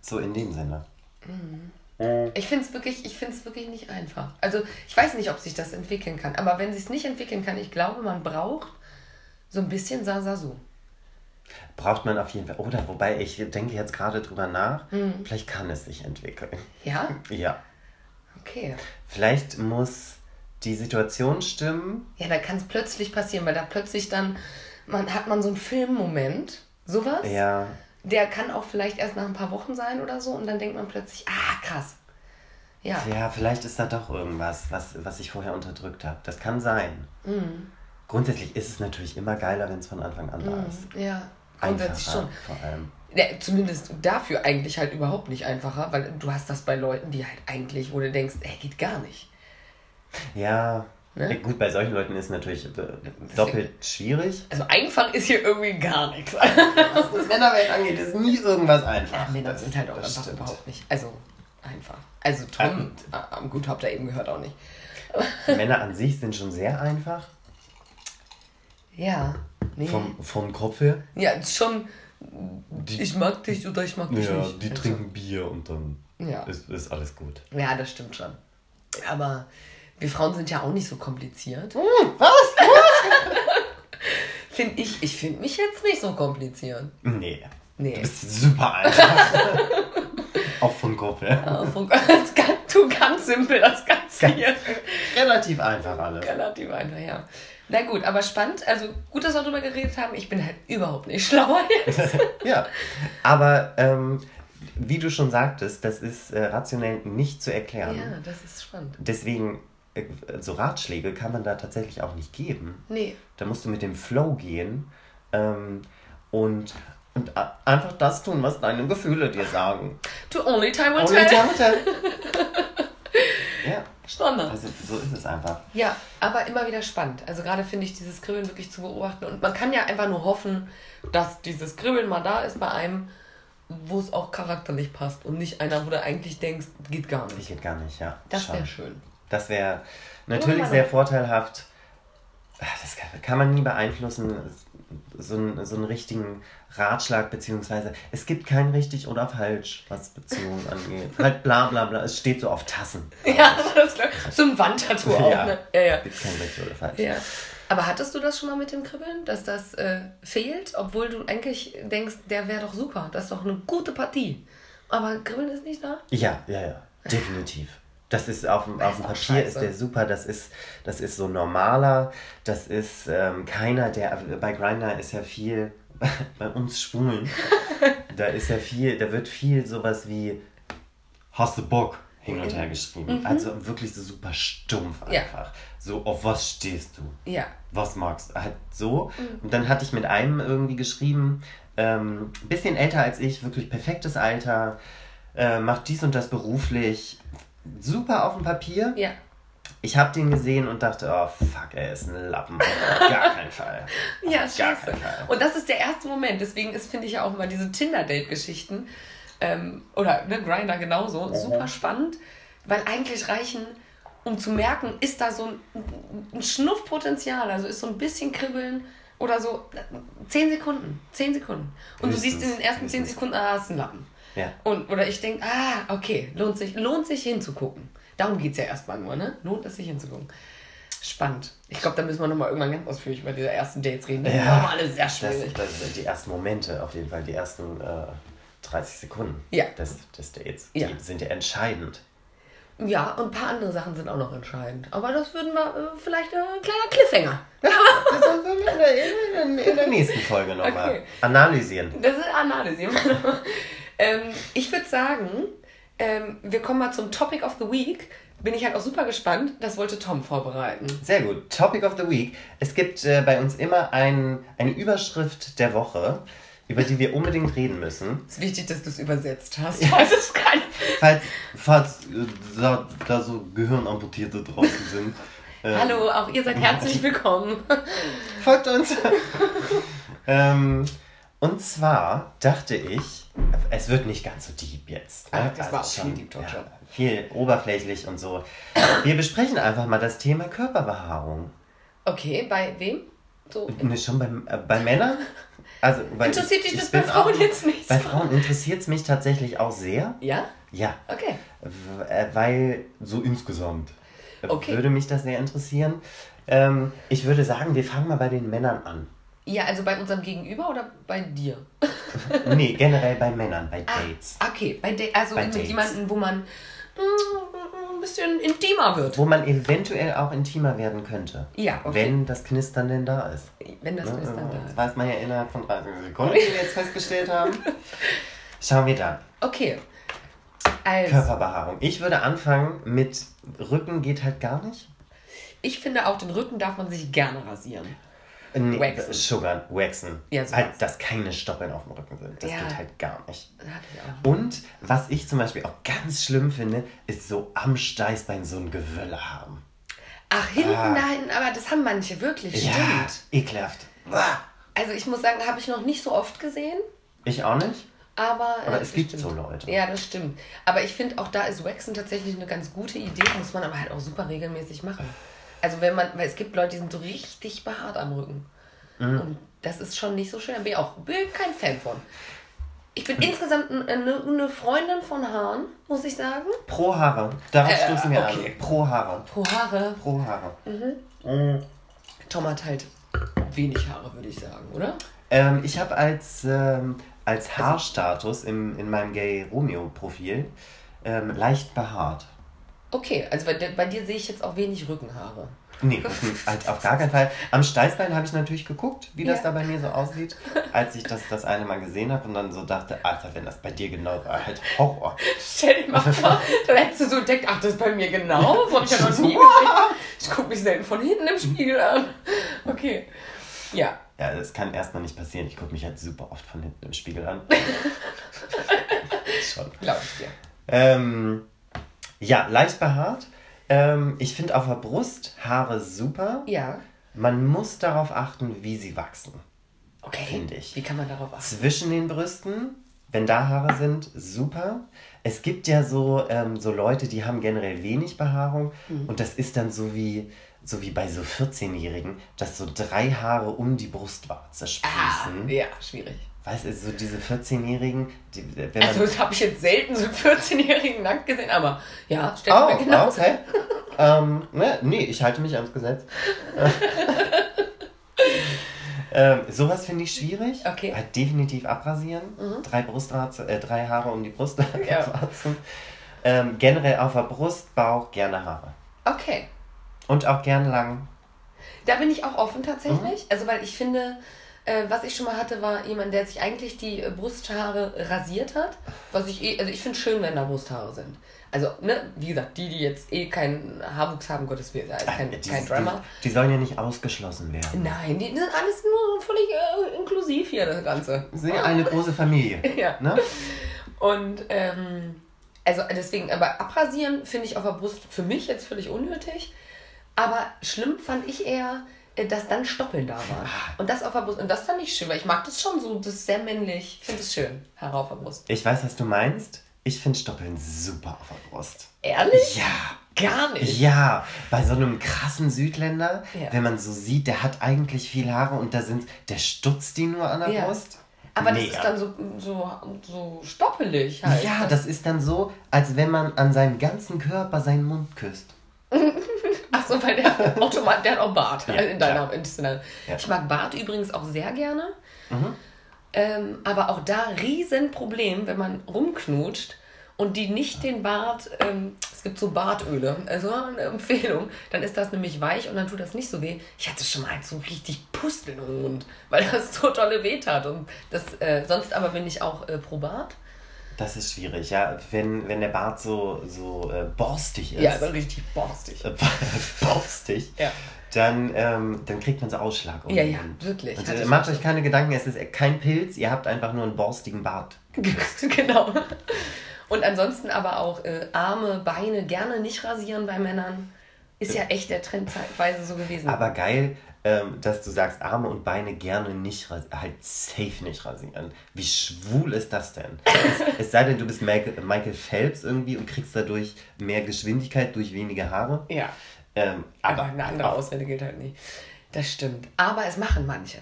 so in dem Sinne.
Mhm. Äh. Ich finde es wirklich, wirklich nicht einfach. Also ich weiß nicht, ob sich das entwickeln kann. Aber wenn sich es nicht entwickeln kann, ich glaube, man braucht so ein bisschen Sasasu.
Braucht man auf jeden Fall. Oder wobei ich denke jetzt gerade drüber nach, mhm. vielleicht kann es sich entwickeln.
Ja? (laughs)
Ja.
Okay.
Vielleicht muss die Situation stimmen.
Ja, da kann es plötzlich passieren, weil da plötzlich dann man hat man so einen Filmmoment, sowas.
Ja
der kann auch vielleicht erst nach ein paar Wochen sein oder so und dann denkt man plötzlich, ah, krass. Ja.
Ja, vielleicht ist da doch irgendwas, was, was ich vorher unterdrückt habe. Das kann sein.
Mhm.
Grundsätzlich ist es natürlich immer geiler, wenn es von Anfang an da mhm. ist.
Ja, grundsätzlich schon.
Vor allem.
Ja, zumindest dafür eigentlich halt überhaupt nicht einfacher, weil du hast das bei Leuten, die halt eigentlich, wo du denkst, ey, geht gar nicht.
Ja, Ne? Gut, bei solchen Leuten ist es natürlich äh, doppelt schwierig.
Also einfach ist hier irgendwie gar nichts.
Was das Männerwelt angeht, ist nie irgendwas einfach.
Ja, Männer sind halt auch einfach stimmt. überhaupt nicht. Also einfach. Also Tom, ähm, gut, habt ihr eben gehört auch nicht. (laughs)
Männer an sich sind schon sehr einfach.
Ja.
Nee. Vom, vom Kopf her?
Ja, schon. Die, ich mag dich oder ich mag dich
ja,
nicht.
Die also. trinken Bier und dann ja. ist, ist alles gut.
Ja, das stimmt schon. Aber wir Frauen sind ja auch nicht so kompliziert.
Hm, was? (laughs)
finde ich, ich finde mich jetzt nicht so kompliziert.
Nee. Nee. Du bist super einfach. (laughs) auch von Gruppe.
Ja, von, (laughs) du ganz simpel, das Ganze hier.
Relativ einfach alles.
Relativ einfach, ja. Na gut, aber spannend. Also gut, dass wir darüber geredet haben. Ich bin halt überhaupt nicht schlauer jetzt.
ja, aber ähm, wie du schon sagtest, das ist äh, rationell nicht zu erklären.
Ja, das ist spannend.
Deswegen, so Ratschläge kann man da tatsächlich auch nicht geben.
Nee.
Da musst du mit dem Flow gehen ähm, und, und einfach das tun, was deine Gefühle dir sagen.
To only time will only tell. Time will tell. (laughs)
ja.
Standard.
Also, so ist es einfach.
Ja, aber immer wieder spannend. Also gerade finde ich dieses Kribbeln wirklich zu beobachten. Und man kann ja einfach nur hoffen, dass dieses Kribbeln mal da ist bei einem, wo es auch charakterlich passt. Und nicht einer, wo du eigentlich denkst, geht gar nicht.
Geht gar nicht, ja.
Das wäre schön.
Das wäre natürlich sehr vorteilhaft. Das kann man nie beeinflussen so einen, so einen richtigen Ratschlag, beziehungsweise es gibt kein richtig oder falsch, was Beziehungen (laughs) angeht. halt bla bla bla, es steht so auf Tassen.
Ja, das ist so ein Wandtattoo (laughs) auch, ja, ne? Ja, ja.
Es gibt kein richtig oder falsch.
Ja. Aber hattest du das schon mal mit dem Kribbeln, dass das äh, fehlt, obwohl du eigentlich denkst, der wäre doch super, das ist doch eine gute Partie. Aber Kribbeln ist nicht da?
Ja, ja, ja, definitiv. Das ist auf dem, auf dem Papier scheiße. ist der super, das ist, das ist so normaler, das ist ähm, keiner, der bei Grinder ist ja viel, (laughs) bei uns Schwulen, (laughs) da ist ja viel, da wird viel sowas wie Hast du Bock? hin und her geschrieben. Mhm. Also wirklich so super stumpf einfach. Ja. So, auf was stehst du?
Ja.
Was magst du? Halt so. Mhm. Und dann hatte ich mit einem irgendwie geschrieben, ähm, bisschen älter als ich, wirklich perfektes Alter, äh, macht dies und das beruflich, super auf dem Papier.
Ja.
Ich habe den gesehen und dachte, oh fuck, er ist ein Lappen. Auf gar keinen Fall. (laughs)
Auf ja, gar keinen Fall. Und das ist der erste Moment. Deswegen ist, finde ich ja auch immer diese Tinder-Date-Geschichten ähm, oder ne, Grinder genauso, mhm. super spannend, weil eigentlich reichen, um zu merken, ist da so ein, ein Schnuffpotenzial, also ist so ein bisschen Kribbeln oder so. Zehn Sekunden, zehn Sekunden. Und Höchstens. du siehst in den ersten zehn Sekunden, ah, ist ein Lappen.
Ja.
Und, oder ich denke, ah, okay, lohnt sich, lohnt sich hinzugucken. Darum geht es ja erstmal nur, ne? Lohnt es sich hinzugucken. Spannend. Ich glaube, da müssen wir nochmal irgendwann ganz ausführlich über diese ersten Dates reden. Das ja, war alles sehr schwierig.
Das, das sind die ersten Momente, auf jeden Fall, die ersten äh, 30 Sekunden
ja.
des, des Dates.
Ja.
Die sind ja entscheidend.
Ja, und ein paar andere Sachen sind auch noch entscheidend. Aber das würden wir äh, vielleicht äh, ein kleiner Cliffhanger. (laughs)
das in der, in der nächsten Folge nochmal okay. analysieren.
Das ist analysieren. Ähm, ich würde sagen, ähm, wir kommen mal zum Topic of the Week. Bin ich halt auch super gespannt. Das wollte Tom vorbereiten.
Sehr gut. Topic of the Week. Es gibt äh, bei uns immer ein, eine Überschrift der Woche über die wir unbedingt reden müssen.
Es ist wichtig, dass du es übersetzt hast.
Ja. Das ist kein falls falls äh, da, so Gehirnamputierte draußen sind. (laughs)
Ähm, Hallo, auch ihr seid herzlich (laughs) willkommen.
Folgt uns. (laughs) ähm, und zwar dachte ich, es wird nicht ganz so deep jetzt.
Ne? Das also war auch schon, viel Deep Talk ja,
Viel oberflächlich und so. Wir besprechen einfach mal das Thema Körperbehaarung.
Okay, bei wem?
So. Ne, schon bei, äh, bei Männern? Also,
interessiert dich das bei Frauen auch, jetzt nicht?
Bei Frauen interessiert es mich tatsächlich auch sehr.
Ja?
Ja.
Okay.
Äh, weil so insgesamt
okay.
würde mich das sehr interessieren. Ähm, ich würde sagen, wir fangen mal bei den Männern an.
Ja, also bei unserem Gegenüber oder bei dir? (laughs)
nee, generell bei Männern, bei ah, Dates.
Ah, okay, bei da also bei mit Dates. jemandem, wo man ein bisschen intimer wird.
Wo man eventuell auch intimer werden könnte.
Ja,
okay. Wenn das Knistern denn da ist.
Wenn das ne? Knistern da ist.
Das weiß man ja innerhalb von 30 Sekunden, wie wir jetzt festgestellt haben. (laughs) Schauen wir dann.
Okay.
Also. Körperbehaarung. Ich würde anfangen mit Rücken geht halt gar nicht.
Ich finde auch, den Rücken darf man sich gerne rasieren.
Nee, waxen. Sugar, waxen.
Ja, so
halt, dass keine Stoppeln auf dem Rücken sind. Das ja. geht halt gar nicht. Und was ich zum Beispiel auch ganz schlimm finde, ist so am Steißbein so ein Gewölle haben.
Ach, hinten, ah. da hinten, aber das haben manche wirklich,
ja,
stimmt.
ekelhaft.
Also ich muss sagen, habe ich noch nicht so oft gesehen.
Ich auch nicht.
Aber,
aber äh, es gibt
stimmt.
so Leute.
Ja, das stimmt. Aber ich finde auch da ist Waxen tatsächlich eine ganz gute Idee, muss man aber halt auch super regelmäßig machen. Also wenn man, weil es gibt Leute, die sind so richtig behaart am Rücken. Mhm. Und das ist schon nicht so schön. Da bin ich auch bin kein Fan von. Ich bin mhm. insgesamt eine, eine, Freundin von Haaren, muss ich sagen.
Pro Haare. Darauf äh, stoßen wir okay. an. Pro Haare.
Pro Haare.
Pro Haare.
Mhm. Mhm. Tom hat halt wenig Haare, würde ich sagen, oder?
Ähm, ich habe als, ähm, als also Haarstatus im, in meinem Gay Romeo-Profil ähm, leicht behaart.
Okay, also bei, bei dir sehe ich jetzt auch wenig Rückenhaare.
Nee, halt auf gar keinen Fall. Am Steißbein habe ich natürlich geguckt, wie das ja. da bei mir so aussieht, als ich das das eine Mal gesehen habe und dann so dachte, Alter, wenn das bei dir genau war, halt Horror.
Stell dir mal vor, dann hättest du so entdeckt, ach, das ist bei mir genau, das habe ich ja noch nie (laughs) gesehen. Ich gucke mich selten von hinten im Spiegel an. Okay, ja.
Ja, das kann erstmal nicht passieren. Ich gucke mich halt super oft von hinten im Spiegel an. (laughs)
Schon. Glaube ich dir.
Ähm, ja, leicht behaart. Ähm, ich finde auf der Brust Haare super.
Ja.
Man muss darauf achten, wie sie wachsen.
Okay.
Finde ich.
Wie kann man darauf achten?
Zwischen den Brüsten, wenn da Haare sind, super. Es gibt ja so, ähm, so Leute, die haben generell wenig Behaarung mhm. und das ist dann so wie, so wie bei so 14-Jährigen, dass so drei Haare um die Brustwarze sprießen.
Ah, ja, schwierig.
Weißt du, so diese 14-Jährigen. Die,
also, das habe ich jetzt selten so 14-Jährigen nackt gesehen, aber ja,
stell oh, mir genau. Okay. (laughs) ähm, ne, nee, ich halte mich ans Gesetz. (laughs) ähm, sowas finde ich schwierig.
Okay.
Halt definitiv abrasieren. Mhm. Drei Brustwarze, äh, drei Haare um die Brustwarzen. (laughs) Ja. Ähm, generell auf der Brust, Bauch, gerne Haare.
Okay.
Und auch gern lang.
Da bin ich auch offen tatsächlich. Mhm. Also, weil ich finde, äh, was ich schon mal hatte, war jemand, der sich eigentlich die äh, Brusthaare rasiert hat. Was ich eh, also ich finde schön, wenn da Brusthaare sind. Also, ne, wie gesagt, die, die jetzt eh keinen Haarwuchs haben, Gottes Willen, ist kein, ja, kein Drama.
Die, die, sollen ja nicht ausgeschlossen werden.
Nein, die sind alles nur völlig äh, inklusiv hier, das Ganze.
Sie sind eine große Familie. (laughs)
ja. Ne? Und, ähm, also deswegen, aber abrasieren finde ich auf der Brust für mich jetzt völlig unnötig. Aber schlimm fand ich eher, äh, dass dann Stoppeln da waren. Ah. Und das auf der Brust. Und das fand ich schön, weil ich mag das schon so, das ist sehr männlich. Ich finde es schön, Haare auf der Brust.
Ich weiß, was du meinst. Ich finde Stoppeln super auf der Brust.
Ehrlich?
Ja.
Gar nicht.
Ja, bei so einem krassen Südländer,
ja.
wenn man so sieht, der hat eigentlich viel Haare und da sind, der stutzt die nur an der
ja.
Brust.
Aber Mega. das ist dann so, so, so stoppelig halt.
Ja, das, das ist dann so, als wenn man an seinem ganzen Körper seinen Mund küsst. (laughs)
So, weil der (laughs) Automat, der hat auch Bart. Ja, in deiner, in deiner. Ja. Ich mag Bart übrigens auch sehr gerne. Mhm. Ähm, aber auch da Riesenproblem, wenn man rumknutscht und die nicht den Bart, ähm, es gibt so Bartöle, also eine Empfehlung, dann ist das nämlich weich und dann tut das nicht so weh. Ich hatte schon mal so richtig Pusteln im Mund, weil das so tolle weh tat. Und das, äh, sonst aber bin ich auch äh, pro Bart.
Das ist schwierig, ja. Wenn, wenn der Bart so, so äh, borstig ist.
Ja, so richtig borstig. (laughs)
borstig.
ja.
Dann, ähm, dann kriegt man so Ausschlag.
Um ja, ja, wirklich.
Und, äh, macht euch keine Gedanken, es ist kein Pilz, ihr habt einfach nur einen borstigen Bart. (laughs)
genau. Und ansonsten aber auch äh, Arme, Beine gerne nicht rasieren bei Männern. Ist ja echt der Trend zeitweise so gewesen.
Aber geil, ähm, dass du sagst, Arme und Beine gerne nicht rasieren, halt safe nicht rasieren. Wie schwul ist das denn? es, es, sei denn, du bist Michael, Michael Phelps irgendwie und kriegst dadurch mehr Geschwindigkeit durch weniger Haare.
Ja.
Ähm,
aber, aber, eine andere Ausrede gilt halt nicht. Das stimmt. Aber es machen manche.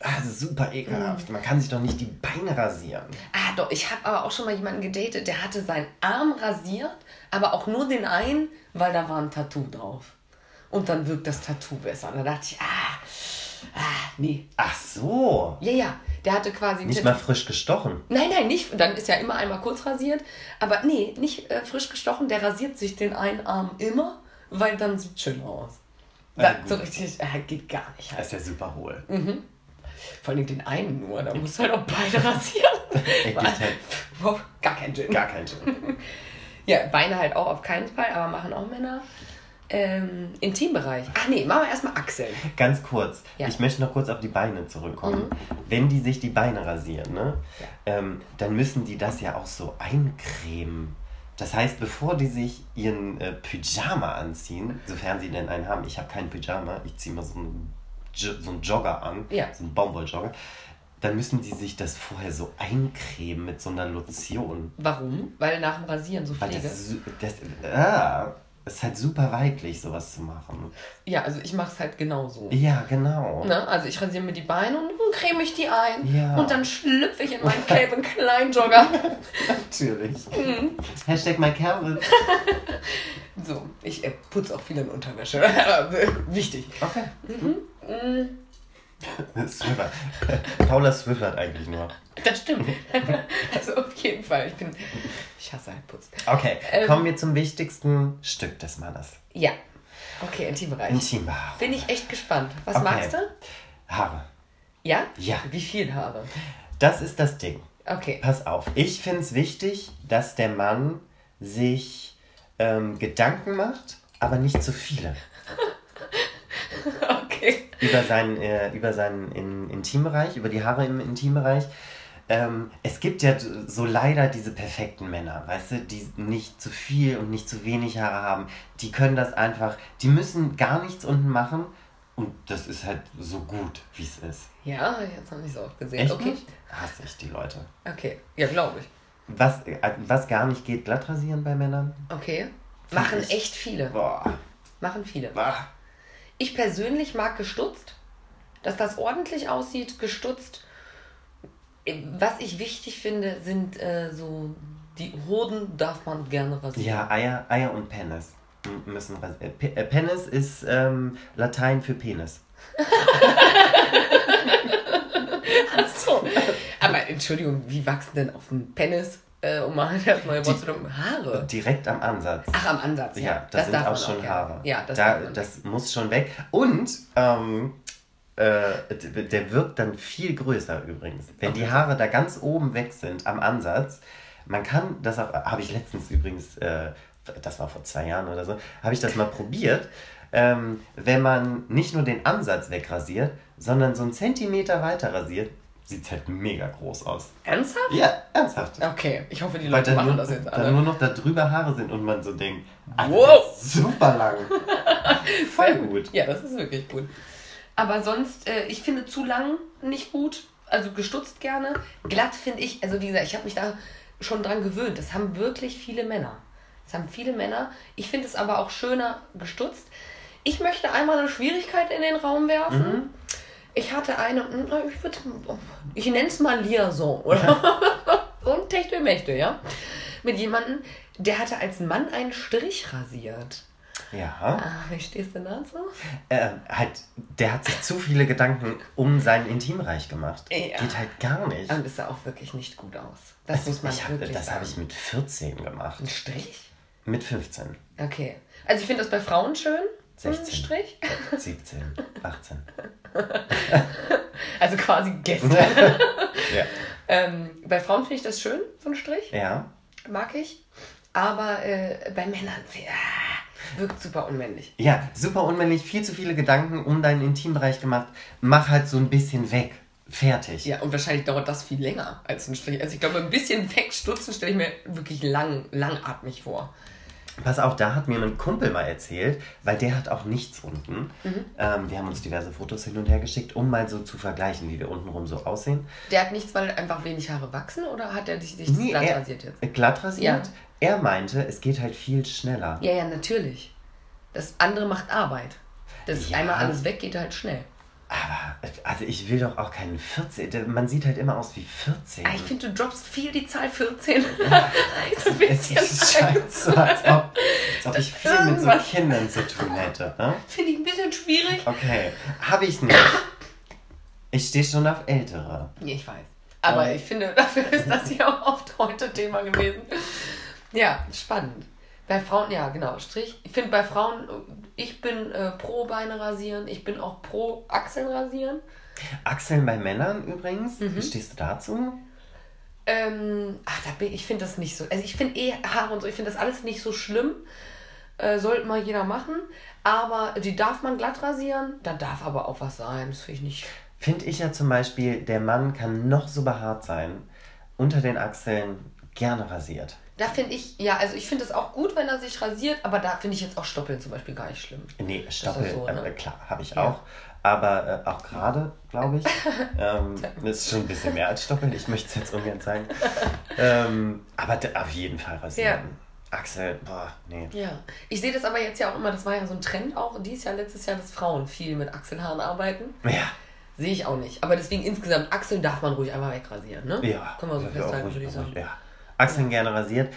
Ah, super ekelhaft. Mhm. Man kann sich doch nicht die Beine rasieren.
Ah, doch. Ich habe aber auch schon mal jemanden gedatet, der hatte seinen Arm rasiert, aber auch nur den einen, weil da war ein Tattoo drauf und dann wirkt das Tattoo besser. Und da dachte ich, ah, ah, nee.
Ach so.
Ja, ja. Der hatte quasi.
Nicht mal frisch gestochen.
Nein, nein, nicht. Dann ist ja immer einmal kurz rasiert. Aber nee, nicht äh, frisch gestochen. Der rasiert sich den einen Arm immer, weil dann sieht schön aus. Da, so richtig, äh, geht gar nicht.
Halt. Das ist ja super hohl.
Mhm. Vor allem den einen nur, da musst du halt auch beide rasieren. (laughs) halt. gar kein Gin.
Gar kein Gin. (laughs)
ja, Beine halt auch auf keinen Fall, aber machen auch Männer. Ähm, Intimbereich. Ach nee, machen wir erstmal Achseln.
Ganz kurz. Ja. Ich möchte noch kurz auf die Beine zurückkommen. Mhm. Wenn die sich die Beine rasieren, ne, ja. ähm, dann müssen die das ja auch so eincremen. Das heißt, bevor die sich ihren äh, Pyjama anziehen, sofern sie denn einen haben, ich habe keinen Pyjama, ich ziehe mal so einen, Jo- so einen Jogger an,
Ja.
so einen Baumwolljogger, dann müssen die sich das vorher so eincremen mit so einer Lotion.
Warum? Weil nach dem Rasieren so
Weil
Pflege.
das, das, ah, ist halt super weiblich, sowas zu machen.
Ja, also ich mache es halt genauso.
Ja, genau.
Ne? Also ich rasiere mir die Beine und dann creme ich die ein.
Ja.
Und dann schlüpfe ich in meinen Calvin Klein Jogger. (laughs)
Natürlich.
Mhm.
Hashtag my Calvin. (laughs)
So, ich äh, putze auch viel in Unterwäsche. (laughs) Wichtig.
Okay.
Mhm. (laughs)
Swiffer. (laughs) Paula swiffert eigentlich nur.
Das stimmt. (laughs) also auf jeden Fall. Ich bin. Ich hasse halt Putz.
Okay,
Ähm.
kommen wir zum wichtigsten Stück des Mannes.
Ja. Okay, Intimbereich.
Intimhaare.
Bin ich echt gespannt. Was
Okay.
magst du?
Haare.
Ja?
Ja.
Wie viel Haare?
Das ist das Ding.
Okay.
Pass auf. Ich finde es wichtig, dass der Mann sich ähm, Gedanken macht, aber nicht zu viele.
Okay.
Über seinen, äh, über seinen in, Intimbereich, über die Haare im Intimbereich. Ähm, es gibt ja so leider diese perfekten Männer, weißt du, die nicht zu viel und nicht zu wenig Haare haben. Die können das einfach, die müssen gar nichts unten machen und das ist halt so gut, wie es ist.
Ja, jetzt habe ich es auch gesehen.
Echt
okay.
nicht? Hasse ich die Leute.
Okay. Ja, glaube ich.
Was, äh, was gar nicht geht, glatt rasieren bei Männern?
Okay. Machen
ich-
echt viele.
Boah.
Machen viele.
Bah.
Ich persönlich mag gestutzt, dass das ordentlich aussieht, gestutzt. Was ich wichtig finde, sind äh, so die Hoden darf man gerne rasieren.
Ja, Eier, Eier und Penis müssen ras- äh, Pe- äh, Penis ist ähm, Latein für Penis. (laughs)
Ach so. Aber Entschuldigung, wie wachsen denn auf dem Penis, äh, um mal (laughs) das neue Wort zu nehmen, Haare?
Direkt am Ansatz.
Ach, am Ansatz, ja.
Ja, das, sind
darf
auch schon
gerne.
Haare.
Ja, das
da, das muss schon weg. Und ähm, äh, der wirkt dann viel größer übrigens. Wenn die Haare da ganz oben weg sind am Ansatz, man kann, das auch- habe ich letztens übrigens, äh, das war vor zwei Jahren oder so, habe ich das mal probiert. Ähm, wenn man nicht nur den Ansatz wegrasiert, sondern so einen Zentimeter weiter rasiert, sieht halt mega groß aus.
Ernsthaft?
Ja, ernsthaft.
Okay, ich hoffe, die
Weil
Leute machen
nur,
das jetzt alle.
nur noch da drüber Haare sind und man so denkt, Alter,
Wow.
super lang. (laughs) Voll gut.
Ja, das ist wirklich gut. Aber sonst, äh, ich finde zu lang nicht gut. Also gestutzt gerne. Glatt finde ich, also wie gesagt, ich habe mich da schon dran gewöhnt. Das haben wirklich viele Männer. Das haben viele Männer. Ich finde es aber auch schöner gestutzt. Ich möchte einmal eine Schwierigkeit in den Raum werfen. Ich hatte eine, na, ich, würd- ich nenne es mal Liaison, oder? (laughs) Und Techtelmächte, ja? Mit jemandem, der hatte als Mann einen Strich rasiert.
Ja.
Ah, wie stehst du dazu?
Äh, halt, der hat sich zu viele Gedanken um sein Intimreich gemacht.
Ja.
Geht halt gar nicht.
Und es sah auch wirklich nicht gut aus. Das muss man
ich hab,
wirklich
das
sagen.
habe ich mit 14 gemacht.
Ein Strich?
Mit 15,
Okay. Also ich finde das bei Frauen schön,
16.
Strich. (laughs)
17, 18. (laughs)
Also quasi gestern.
Ja. (laughs)
ähm, bei Frauen finde ich das schön, so ein Strich.
Ja.
Mag ich. Aber äh, bei Männern ja, wirkt super unmännlich.
Ja, super unmännlich, viel zu viele Gedanken um deinen Intimbereich gemacht. Mach halt so ein bisschen weg. Fertig.
Ja, und wahrscheinlich dauert das viel länger als ein Strich. Also ich glaube, ein bisschen wegstutzen stelle ich mir wirklich lang, langatmig vor.
Pass auf, da hat mir ein Kumpel mal erzählt, weil der hat auch nichts unten.
Mhm.
Ähm, wir haben uns diverse Fotos hin und her geschickt, um mal so zu vergleichen, wie wir untenrum so aussehen.
Der hat nichts, weil einfach wenig Haare wachsen oder hat er sich, sich
Nee,
glatt
er-
rasiert jetzt?
Äh, Glatt rasiert.
Ja.
Er meinte, es geht halt viel schneller.
Ja, ja, natürlich. Das andere macht Arbeit. Das
Ja.
einmal alles weg geht halt schnell.
Aber, also ich will doch auch keinen 14. der- Man sieht halt immer aus wie 14.
Ah, ich finde, du droppst viel die Zahl 14. ist (laughs) ein
es
bisschen
ist scheiße, als ob, als ob ich viel mit so. Kindern zu tun hätte. Ne?
Finde ich ein bisschen schwierig.
Okay, habe ich nicht. Ich stehe schon auf Ältere.
Nee, ich weiß. Aber
Ähm.
ich finde, dafür ist das ja auch oft heute Thema gewesen. Ja, spannend. Bei Frauen, ja, genau, Strich. Ich finde bei Frauen, ich bin äh, pro Beine rasieren, ich bin auch pro Achseln rasieren.
Achseln bei Männern übrigens.
Mhm.
Wie stehst du dazu?
Ähm, ach, da bin, ich finde das nicht so. Also ich finde eh Haare und so, ich finde das alles nicht so schlimm. Äh, sollte mal jeder machen. Aber die darf man glatt rasieren. Da darf aber auch was sein. Das finde ich nicht.
Finde ich ja zum Beispiel, der Mann kann noch so behaart sein, unter den Achseln gerne rasiert.
Da finde ich, ja, also ich finde es auch gut, wenn er sich rasiert, aber da finde ich jetzt auch Stoppeln zum Beispiel gar nicht schlimm.
Nee, Stoppeln, so, ne? äh, klar, habe ich ja. auch. Aber äh, auch gerade, glaube ich, (laughs) ähm, das ist schon ein bisschen mehr als Stoppeln. Ich möchte es jetzt ungern zeigen. (laughs) Ähm, aber auf jeden Fall rasieren. Ja. Axel, boah, nee.
Ja, ich sehe das aber jetzt ja auch immer, das war ja so ein Trend auch dieses Jahr, letztes Jahr, dass Frauen viel mit Achselhaaren arbeiten.
Ja.
Sehe ich auch nicht. Aber deswegen insgesamt, Achseln darf man ruhig einfach wegrasieren, ne?
Ja.
Können wir so festhalten, würde ich sagen.
Ja. Achseln gerne rasiert.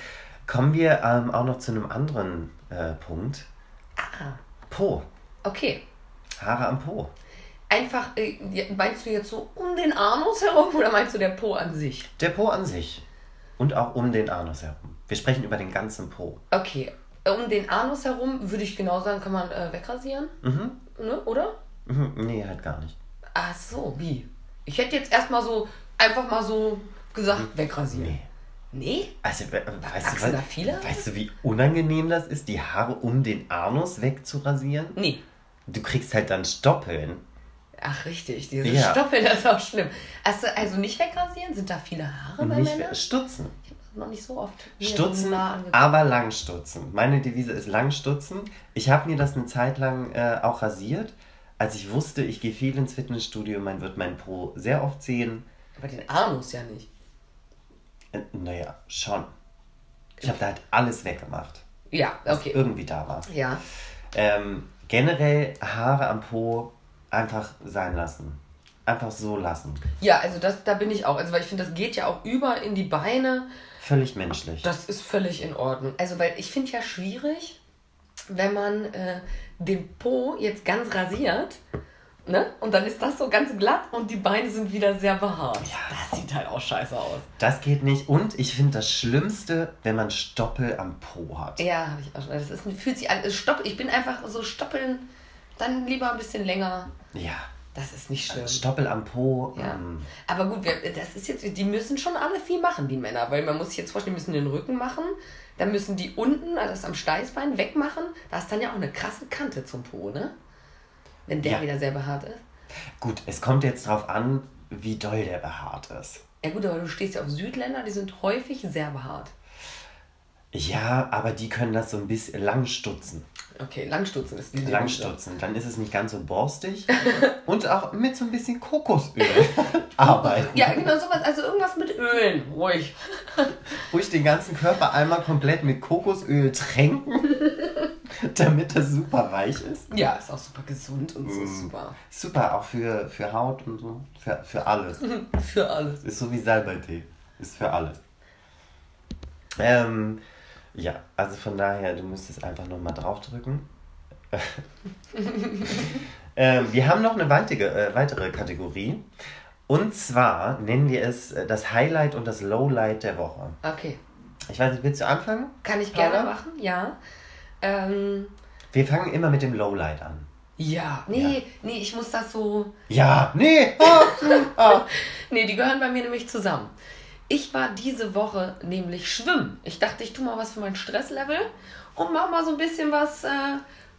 Kommen wir ähm, auch noch zu einem anderen äh, Punkt.
Ah.
Po.
Okay.
Haare am Po.
Einfach, äh, meinst du jetzt so um den Anus herum oder meinst du der Po an sich?
Der Po an sich. Und auch um den Anus herum. Wir sprechen über den ganzen Po.
Okay. Um den Anus herum würde ich genau sagen, kann man äh, wegrasieren.
Mhm.
Ne, oder?
Mhm. Nee, halt gar nicht.
Ach so, wie? Ich hätte jetzt erstmal so, einfach mal so gesagt, wegrasieren. Nee. Nee?
Also, weißt, du, da viele? weißt du, wie unangenehm das ist, die Haare um den Anus wegzurasieren?
Nee.
Du kriegst halt dann Stoppeln.
Ach, richtig. Diese ja. Stoppeln, das ist auch schlimm. Also, also nicht wegrasieren? Sind da viele Haare bei nicht Männern?
Stutzen.
Ich habe noch nicht so oft.
Stutzen, aber langstutzen. Meine Devise ist langstutzen. Ich habe mir das eine Zeit lang äh, auch rasiert als ich wusste, ich gehe viel ins Fitnessstudio, man wird mein Po sehr oft sehen.
Aber den Anus ja nicht.
Naja, schon. Ich habe da halt alles weggemacht.
Ja, okay. Was
irgendwie da war.
Ja.
Ähm, generell Haare am Po einfach sein lassen. Einfach so lassen.
Ja, also das, da bin ich auch. Also weil ich finde, das geht ja auch über in die Beine.
Völlig menschlich.
Das ist völlig in Ordnung. Also weil ich finde ja schwierig, wenn man äh, den Po jetzt ganz rasiert, ne? Und dann ist das so ganz glatt und die Beine sind wieder sehr behaart.
Ja.
Das sieht halt auch scheiße aus.
Das geht nicht. Und ich finde das Schlimmste, wenn man Stoppel am Po hat.
Ja, habe ich auch schon. Das ist, fühlt sich an. Stopp, ich bin einfach so Stoppeln, dann lieber ein bisschen länger.
Ja.
Das ist nicht schlimm.
Stoppel am Po.
Ja. Ähm. Aber gut, wir, das ist jetzt, die müssen schon alle viel machen, die Männer. Weil man muss sich jetzt vorstellen, die müssen den Rücken machen, dann müssen die unten, also das am Steißbein, wegmachen. Da ist dann ja auch eine krasse Kante zum Po, ne? Wenn der ja. wieder sehr behaart ist.
Gut, es kommt jetzt drauf an, wie doll der behaart ist.
Ja gut, aber du stehst ja auf Südländer, die sind häufig sehr behaart.
Ja, aber die können das so ein bisschen lang stutzen.
Okay, Langstutzen ist die
Langstutzen, dann ist es nicht ganz so borstig (laughs) und auch mit so ein bisschen Kokosöl (laughs) arbeiten.
Ja, genau sowas, also irgendwas mit Ölen, ruhig.
Ruhig den ganzen Körper einmal komplett mit Kokosöl tränken, (laughs) (laughs) damit das super weich ist.
Ja, ist auch super gesund und so mm. super.
Super, auch für, für Haut und so, für, für alles. (laughs)
für alles.
Ist so wie Salbeitee, ist für alles. Ähm, ja, also von daher, du müsstest einfach nochmal draufdrücken. (laughs) ähm, wir haben noch eine weitere, äh, weitere Kategorie. Und zwar nennen wir es äh, das Highlight und das Lowlight der Woche.
Okay.
Ich weiß nicht, willst du anfangen?
Kann ich gerne machen, ja. Ähm,
wir fangen immer mit dem Lowlight an.
Ja, nee, ja. nee, ich muss das so.
Ja, nee. Ah,
ah. (laughs) nee, die gehören bei mir nämlich zusammen. Ich war diese Woche nämlich schwimmen. Ich dachte, ich tue mal was für mein Stresslevel und mach mal so ein bisschen was äh,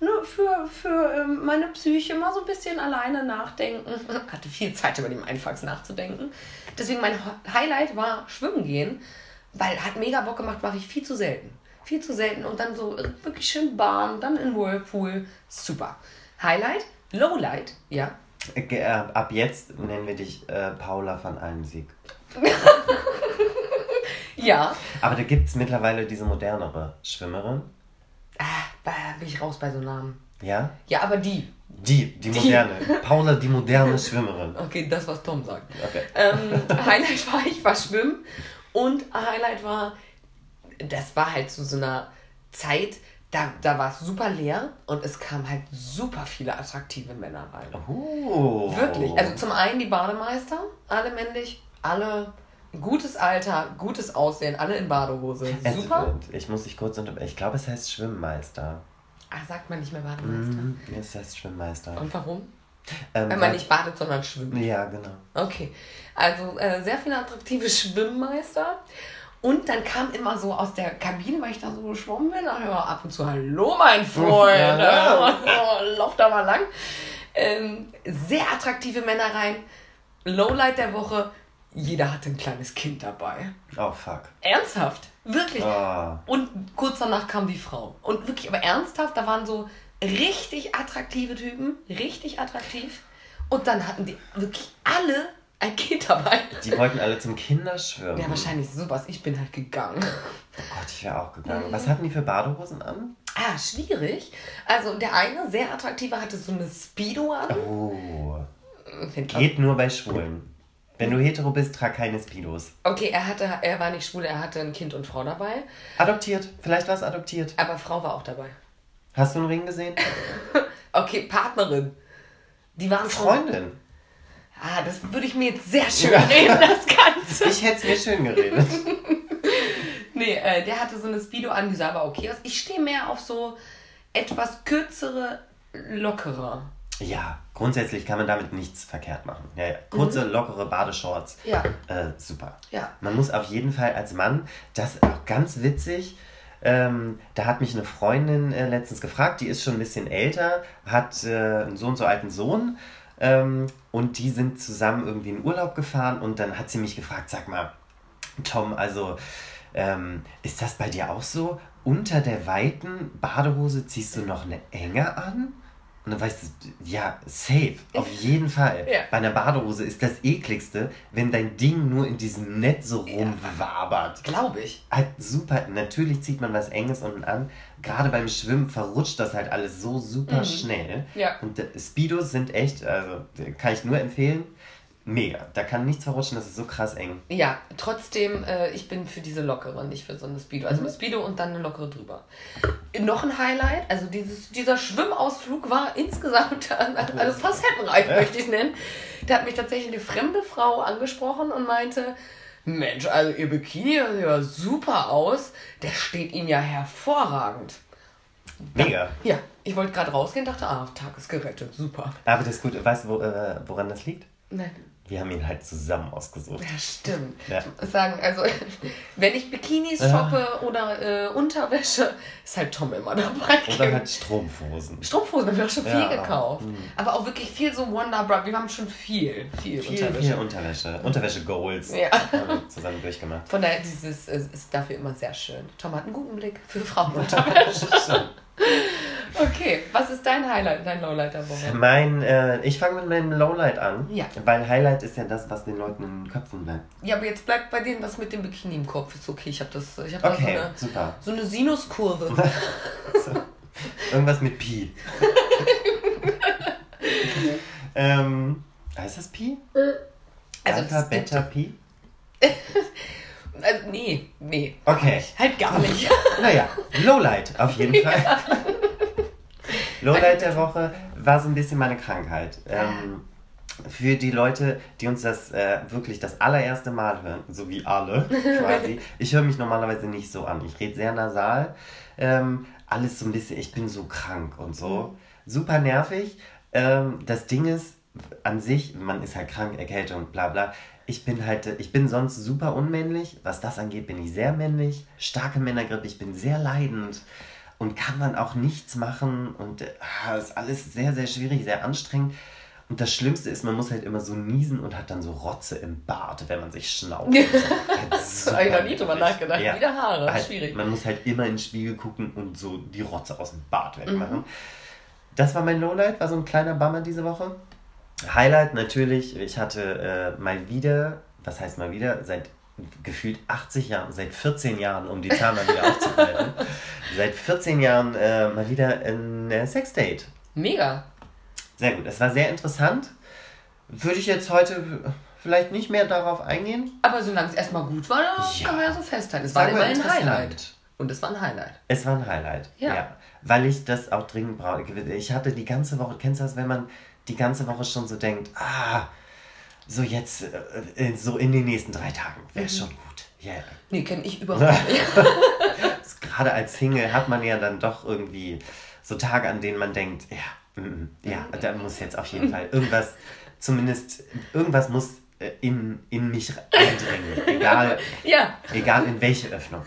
ne, für, für äh, meine Psyche, mal so ein bisschen alleine nachdenken. (laughs) Hatte viel Zeit über die Mindfucks nachzudenken. Deswegen mein Highlight war schwimmen gehen, weil hat mega Bock gemacht, mache ich viel zu selten. Viel zu selten und dann so wirklich schön Bahn, dann in Whirlpool. Super. Highlight, Lowlight, ja.
Äh, ab jetzt nennen wir dich äh, Paula von Almsieg. (laughs)
ja.
Aber da gibt es mittlerweile diese modernere Schwimmerin.
Ah, bin ich raus bei so Namen.
Ja?
Ja, aber die.
Die, die moderne. Die. Paula, die moderne Schwimmerin.
Okay, das, was Tom sagt.
Okay.
Ähm, Highlight war, ich war schwimmen und Highlight war, das war halt zu so einer Zeit, da, da war es super leer und es kamen halt super viele attraktive Männer rein.
Oh.
Wirklich. Also zum einen die Bademeister, alle männlich, alle gutes Alter, gutes Aussehen, alle in Badehose. Super.
ich muss dich kurz unterbrechen. Ich glaube, es heißt Schwimmmeister.
Ach, sagt man nicht mehr Bademeister? Mm,
es heißt Schwimmmeister.
Und warum? Ähm, Wenn man nicht badet, sondern schwimmt.
Ja, genau.
Okay. Also äh, sehr viele attraktive Schwimmmeister. Und dann kam immer so aus der Kabine, weil ich da so geschwommen bin, dann hör ab und zu, hallo mein Freund, (laughs) (laughs) ja, ja. oh, lauf da mal lang. Ähm, sehr attraktive Männer rein. Lowlight der Woche, jeder hatte ein kleines Kind dabei.
Oh fuck.
Ernsthaft. Wirklich.
Oh.
Und kurz danach kam die Frau. Und wirklich, aber ernsthaft, da waren so richtig attraktive Typen, richtig attraktiv. Und dann hatten die wirklich alle ein Kind dabei.
Die wollten alle zum Kinderschwimmen.
Ja, wahrscheinlich sowas. Ich bin halt gegangen.
Oh Gott, ich wäre auch gegangen. Was hatten die für Badehosen an?
Ah, schwierig. Also der eine, sehr attraktive, hatte so eine Speedo an.
Oh.
Find-
Geht nur bei Schwulen. Wenn du hetero bist, trag keine Speedos.
Okay, er hatte, er war nicht schwul, er hatte ein Kind und Frau dabei.
Adoptiert. Vielleicht war es adoptiert.
Aber Frau war auch dabei.
Hast du einen Ring gesehen? (laughs)
Okay, Partnerin. Die waren schon-
Freundin.
Ah, das würde ich mir jetzt sehr (laughs) schön reden, das Ganze.
Ich hätte es mir schön geredet. (laughs)
Nee, äh, der hatte so eine Speedo an, die sah aber okay aus. Ich stehe mehr auf so etwas kürzere, lockere.
Ja, grundsätzlich kann man damit nichts verkehrt machen. Ja, ja. Kurze, lockere Badeshorts.
Ja.
Äh, super.
Ja.
Man muss auf jeden Fall als Mann, das ist auch ganz witzig, ähm, da hat mich eine Freundin äh, letztens gefragt, die ist schon ein bisschen älter, hat äh, einen so und so alten Sohn ähm, und die sind zusammen irgendwie in Urlaub gefahren und dann hat sie mich gefragt, sag mal, Tom, also ähm, ist das bei dir auch so? Unter der weiten Badehose ziehst du noch eine enge an? Und dann weißt du, ja, safe, auf (laughs) jeden Fall.
Ja.
Bei einer Badehose ist das ekligste, wenn dein Ding nur in diesem Netz so rumwabert.
Glaube ich.
Halt super, natürlich zieht man was Enges unten an. Gerade beim Schwimmen verrutscht das halt alles so super schnell.
Mhm. Ja.
Und Speedos sind echt, also kann ich nur empfehlen, mega. Da kann nichts verrutschen, das ist so krass eng.
Ja, trotzdem, äh, ich bin für diese lockere, nicht für so eine Speedo. Also eine Speedo und dann eine lockere drüber. Noch ein Highlight, also dieses, dieser Schwimmausflug war insgesamt, (laughs) also facettenreich möchte ich es nennen. Da hat mich tatsächlich eine fremde Frau angesprochen und meinte, Mensch, also ihr Bikini sieht ja super aus, der steht Ihnen ja hervorragend.
Mega.
Ja, ich wollte gerade rausgehen, dachte, ah, Tag ist gerettet, super.
Aber das ist gut. Weißt du, wo, äh, woran das liegt?
Nein.
Wir haben ihn halt zusammen ausgesucht.
Ja, stimmt.
Ja.
Ich muss sagen, also (laughs) wenn ich Bikinis shoppe oder äh, Unterwäsche, ist halt Tom immer dabei.
Oder halt Strumpfhosen.
Strumpfhosen haben wir auch schon viel
Ja.
gekauft.
Mhm.
Aber auch wirklich viel so Wonder Bra. Wir haben schon viel, viel,
Viel,
Unterwäsche.
viel Unterwäsche. Unterwäsche Goals.
Ja.
Haben wir zusammen durchgemacht.
Von daher, dieses äh, ist dafür immer sehr schön. Tom hat einen guten Blick für Frauenunterwäsche. (laughs) (laughs) okay, was ist dein Highlight, dein Lowlight der Woche?
Mein, äh, ich fange mit meinem Lowlight an.
Ja.
Weil Highlight ist ja das, was den Leuten in den Köpfen bleibt.
Ja, aber jetzt bleibt bei denen was mit dem Bikini im Kopf. Ist okay, ich habe das, ich habe da so
Okay,
eine,
super.
so eine Sinuskurve. (laughs)
So. Irgendwas mit Pi. (laughs) ähm, heißt das Pi?
Also
Alpha, Beta, Pi?
Also, nee, nee.
Okay.
Halt gar nicht.
Naja, Lowlight auf jeden (laughs) Fall. Lowlight der Woche war so ein bisschen meine Krankheit. Ähm, für die Leute, die uns das äh, wirklich das allererste Mal hören, so wie alle (laughs) quasi. Ich höre mich normalerweise nicht so an. Ich rede sehr nasal. Ähm, alles so ein bisschen, ich bin so krank und so. Super nervig. Ähm, das Ding ist, an sich, man ist halt krank, Erkältung, bla bla. Ich bin halt, äh, ich bin sonst super unmännlich. Was das angeht, bin ich sehr männlich. Starke Männergrippe, ich bin sehr leidend und kann dann auch nichts machen und äh, ah, ist alles sehr, sehr schwierig, sehr anstrengend. Und das Schlimmste ist, man muss halt immer so niesen und hat dann so Rotze im Bart, wenn man sich schnaubt. (laughs)
Das habe ich noch nie drüber nachgedacht.
Ja.
Wieder Haare,
Halt,
schwierig.
Man muss halt immer in den Spiegel gucken und so die Rotze aus dem Bart
Mhm.
wegmachen. Das war mein Lowlight, war so ein kleiner Bummer diese Woche. Highlight natürlich, ich hatte äh, mal wieder, was heißt mal wieder, seit gefühlt 80 Jahren, seit 14 Jahren, um die Zahl mal wieder aufzuhalten, (laughs) seit 14 Jahren äh, mal wieder ein äh, Sexdate.
Mega.
Sehr gut, es war sehr interessant. Würde ich jetzt heute vielleicht nicht mehr darauf eingehen.
Aber solange es erstmal gut war,
Ja.
kann man ja so festhalten. Es war immerhin ein. Highlight. Und es war ein Highlight.
Es war ein Highlight.
Ja.
Weil ich das auch dringend brauche. Ich hatte die ganze Woche, kennst du das, wenn man die ganze Woche schon so denkt, ah, so jetzt, äh, so in den nächsten drei Tagen wäre
Mhm.
schon gut. Ja.
Nee, kenne ich überhaupt (laughs) nicht. (laughs)
Gerade als Single hat man ja dann doch irgendwie so Tage, an denen man denkt, ja, mm, mm, ja,
Mhm.
da muss jetzt auf jeden Fall irgendwas, zumindest irgendwas muss äh, in, in mich eindringen. Egal, (laughs)
ja,
egal in welche Öffnung.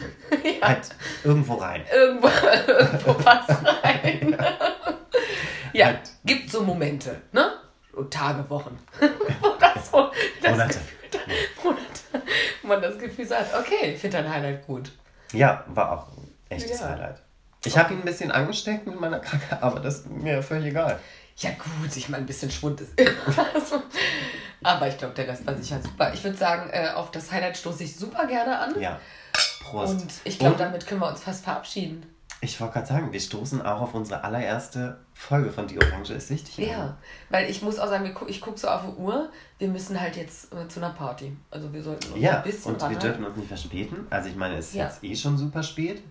Halt irgendwo rein.
irgendwo, irgendwo was rein. ja,
Halt.
gibt so Momente, ne? Und Tage, Wochen. wo (laughs) das so, das
Monate.
Gefühl, Monate. wo man das Gefühl hat, okay, ich finde dein Highlight gut.
Ja, war auch ein echtes
Ja.
Highlight. Ich habe ihn ein bisschen angesteckt mit meiner Kacke, aber das ist mir völlig egal.
Ja gut, ich meine, ein bisschen Schwund ist immer so. Aber ich glaube, der Rest war sicher super. Ich würde sagen, äh, auf das Highlight stoße ich super gerne an.
Ja. Prost.
Und ich glaube, damit können wir uns fast verabschieden.
Ich wollte gerade sagen, wir stoßen auch auf unsere allererste Folge von Die Orange ist wichtig.
Ja, weil ich muss auch sagen, gu- ich gucke so auf die Uhr, wir müssen halt jetzt äh, zu einer Party. Also wir sollten uns
Ja,
ein bisschen
und wir dürfen uns nicht verspäten. Also ich meine, es ist
Ja.
jetzt eh schon super spät.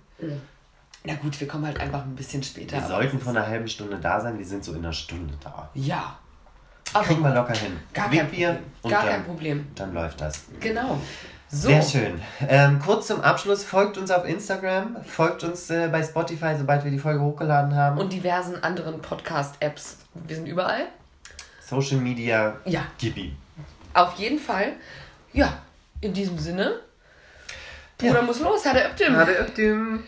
Na gut, wir kommen halt einfach ein bisschen später.
Wir sollten vor
ist-
einer halben Stunde da sein. Wir sind so in einer Stunde da.
Ja. Aber
Kriegen wir locker hin.
gar kein
Wegbier
Problem.
und
Gar
dann,
kein Problem.
Dann läuft das.
Genau. So.
Sehr schön. Ähm, kurz zum Abschluss, folgt uns auf Instagram, folgt uns äh, bei Spotify, sobald wir die Folge hochgeladen haben.
Und diversen anderen Podcast-Apps. Wir sind überall.
Social Media,
Ja.
gib ihm.
Auf jeden Fall. Ja, in diesem Sinne.
Ja.
Bruder muss los, hat er Öptim.
Hadi öptüm.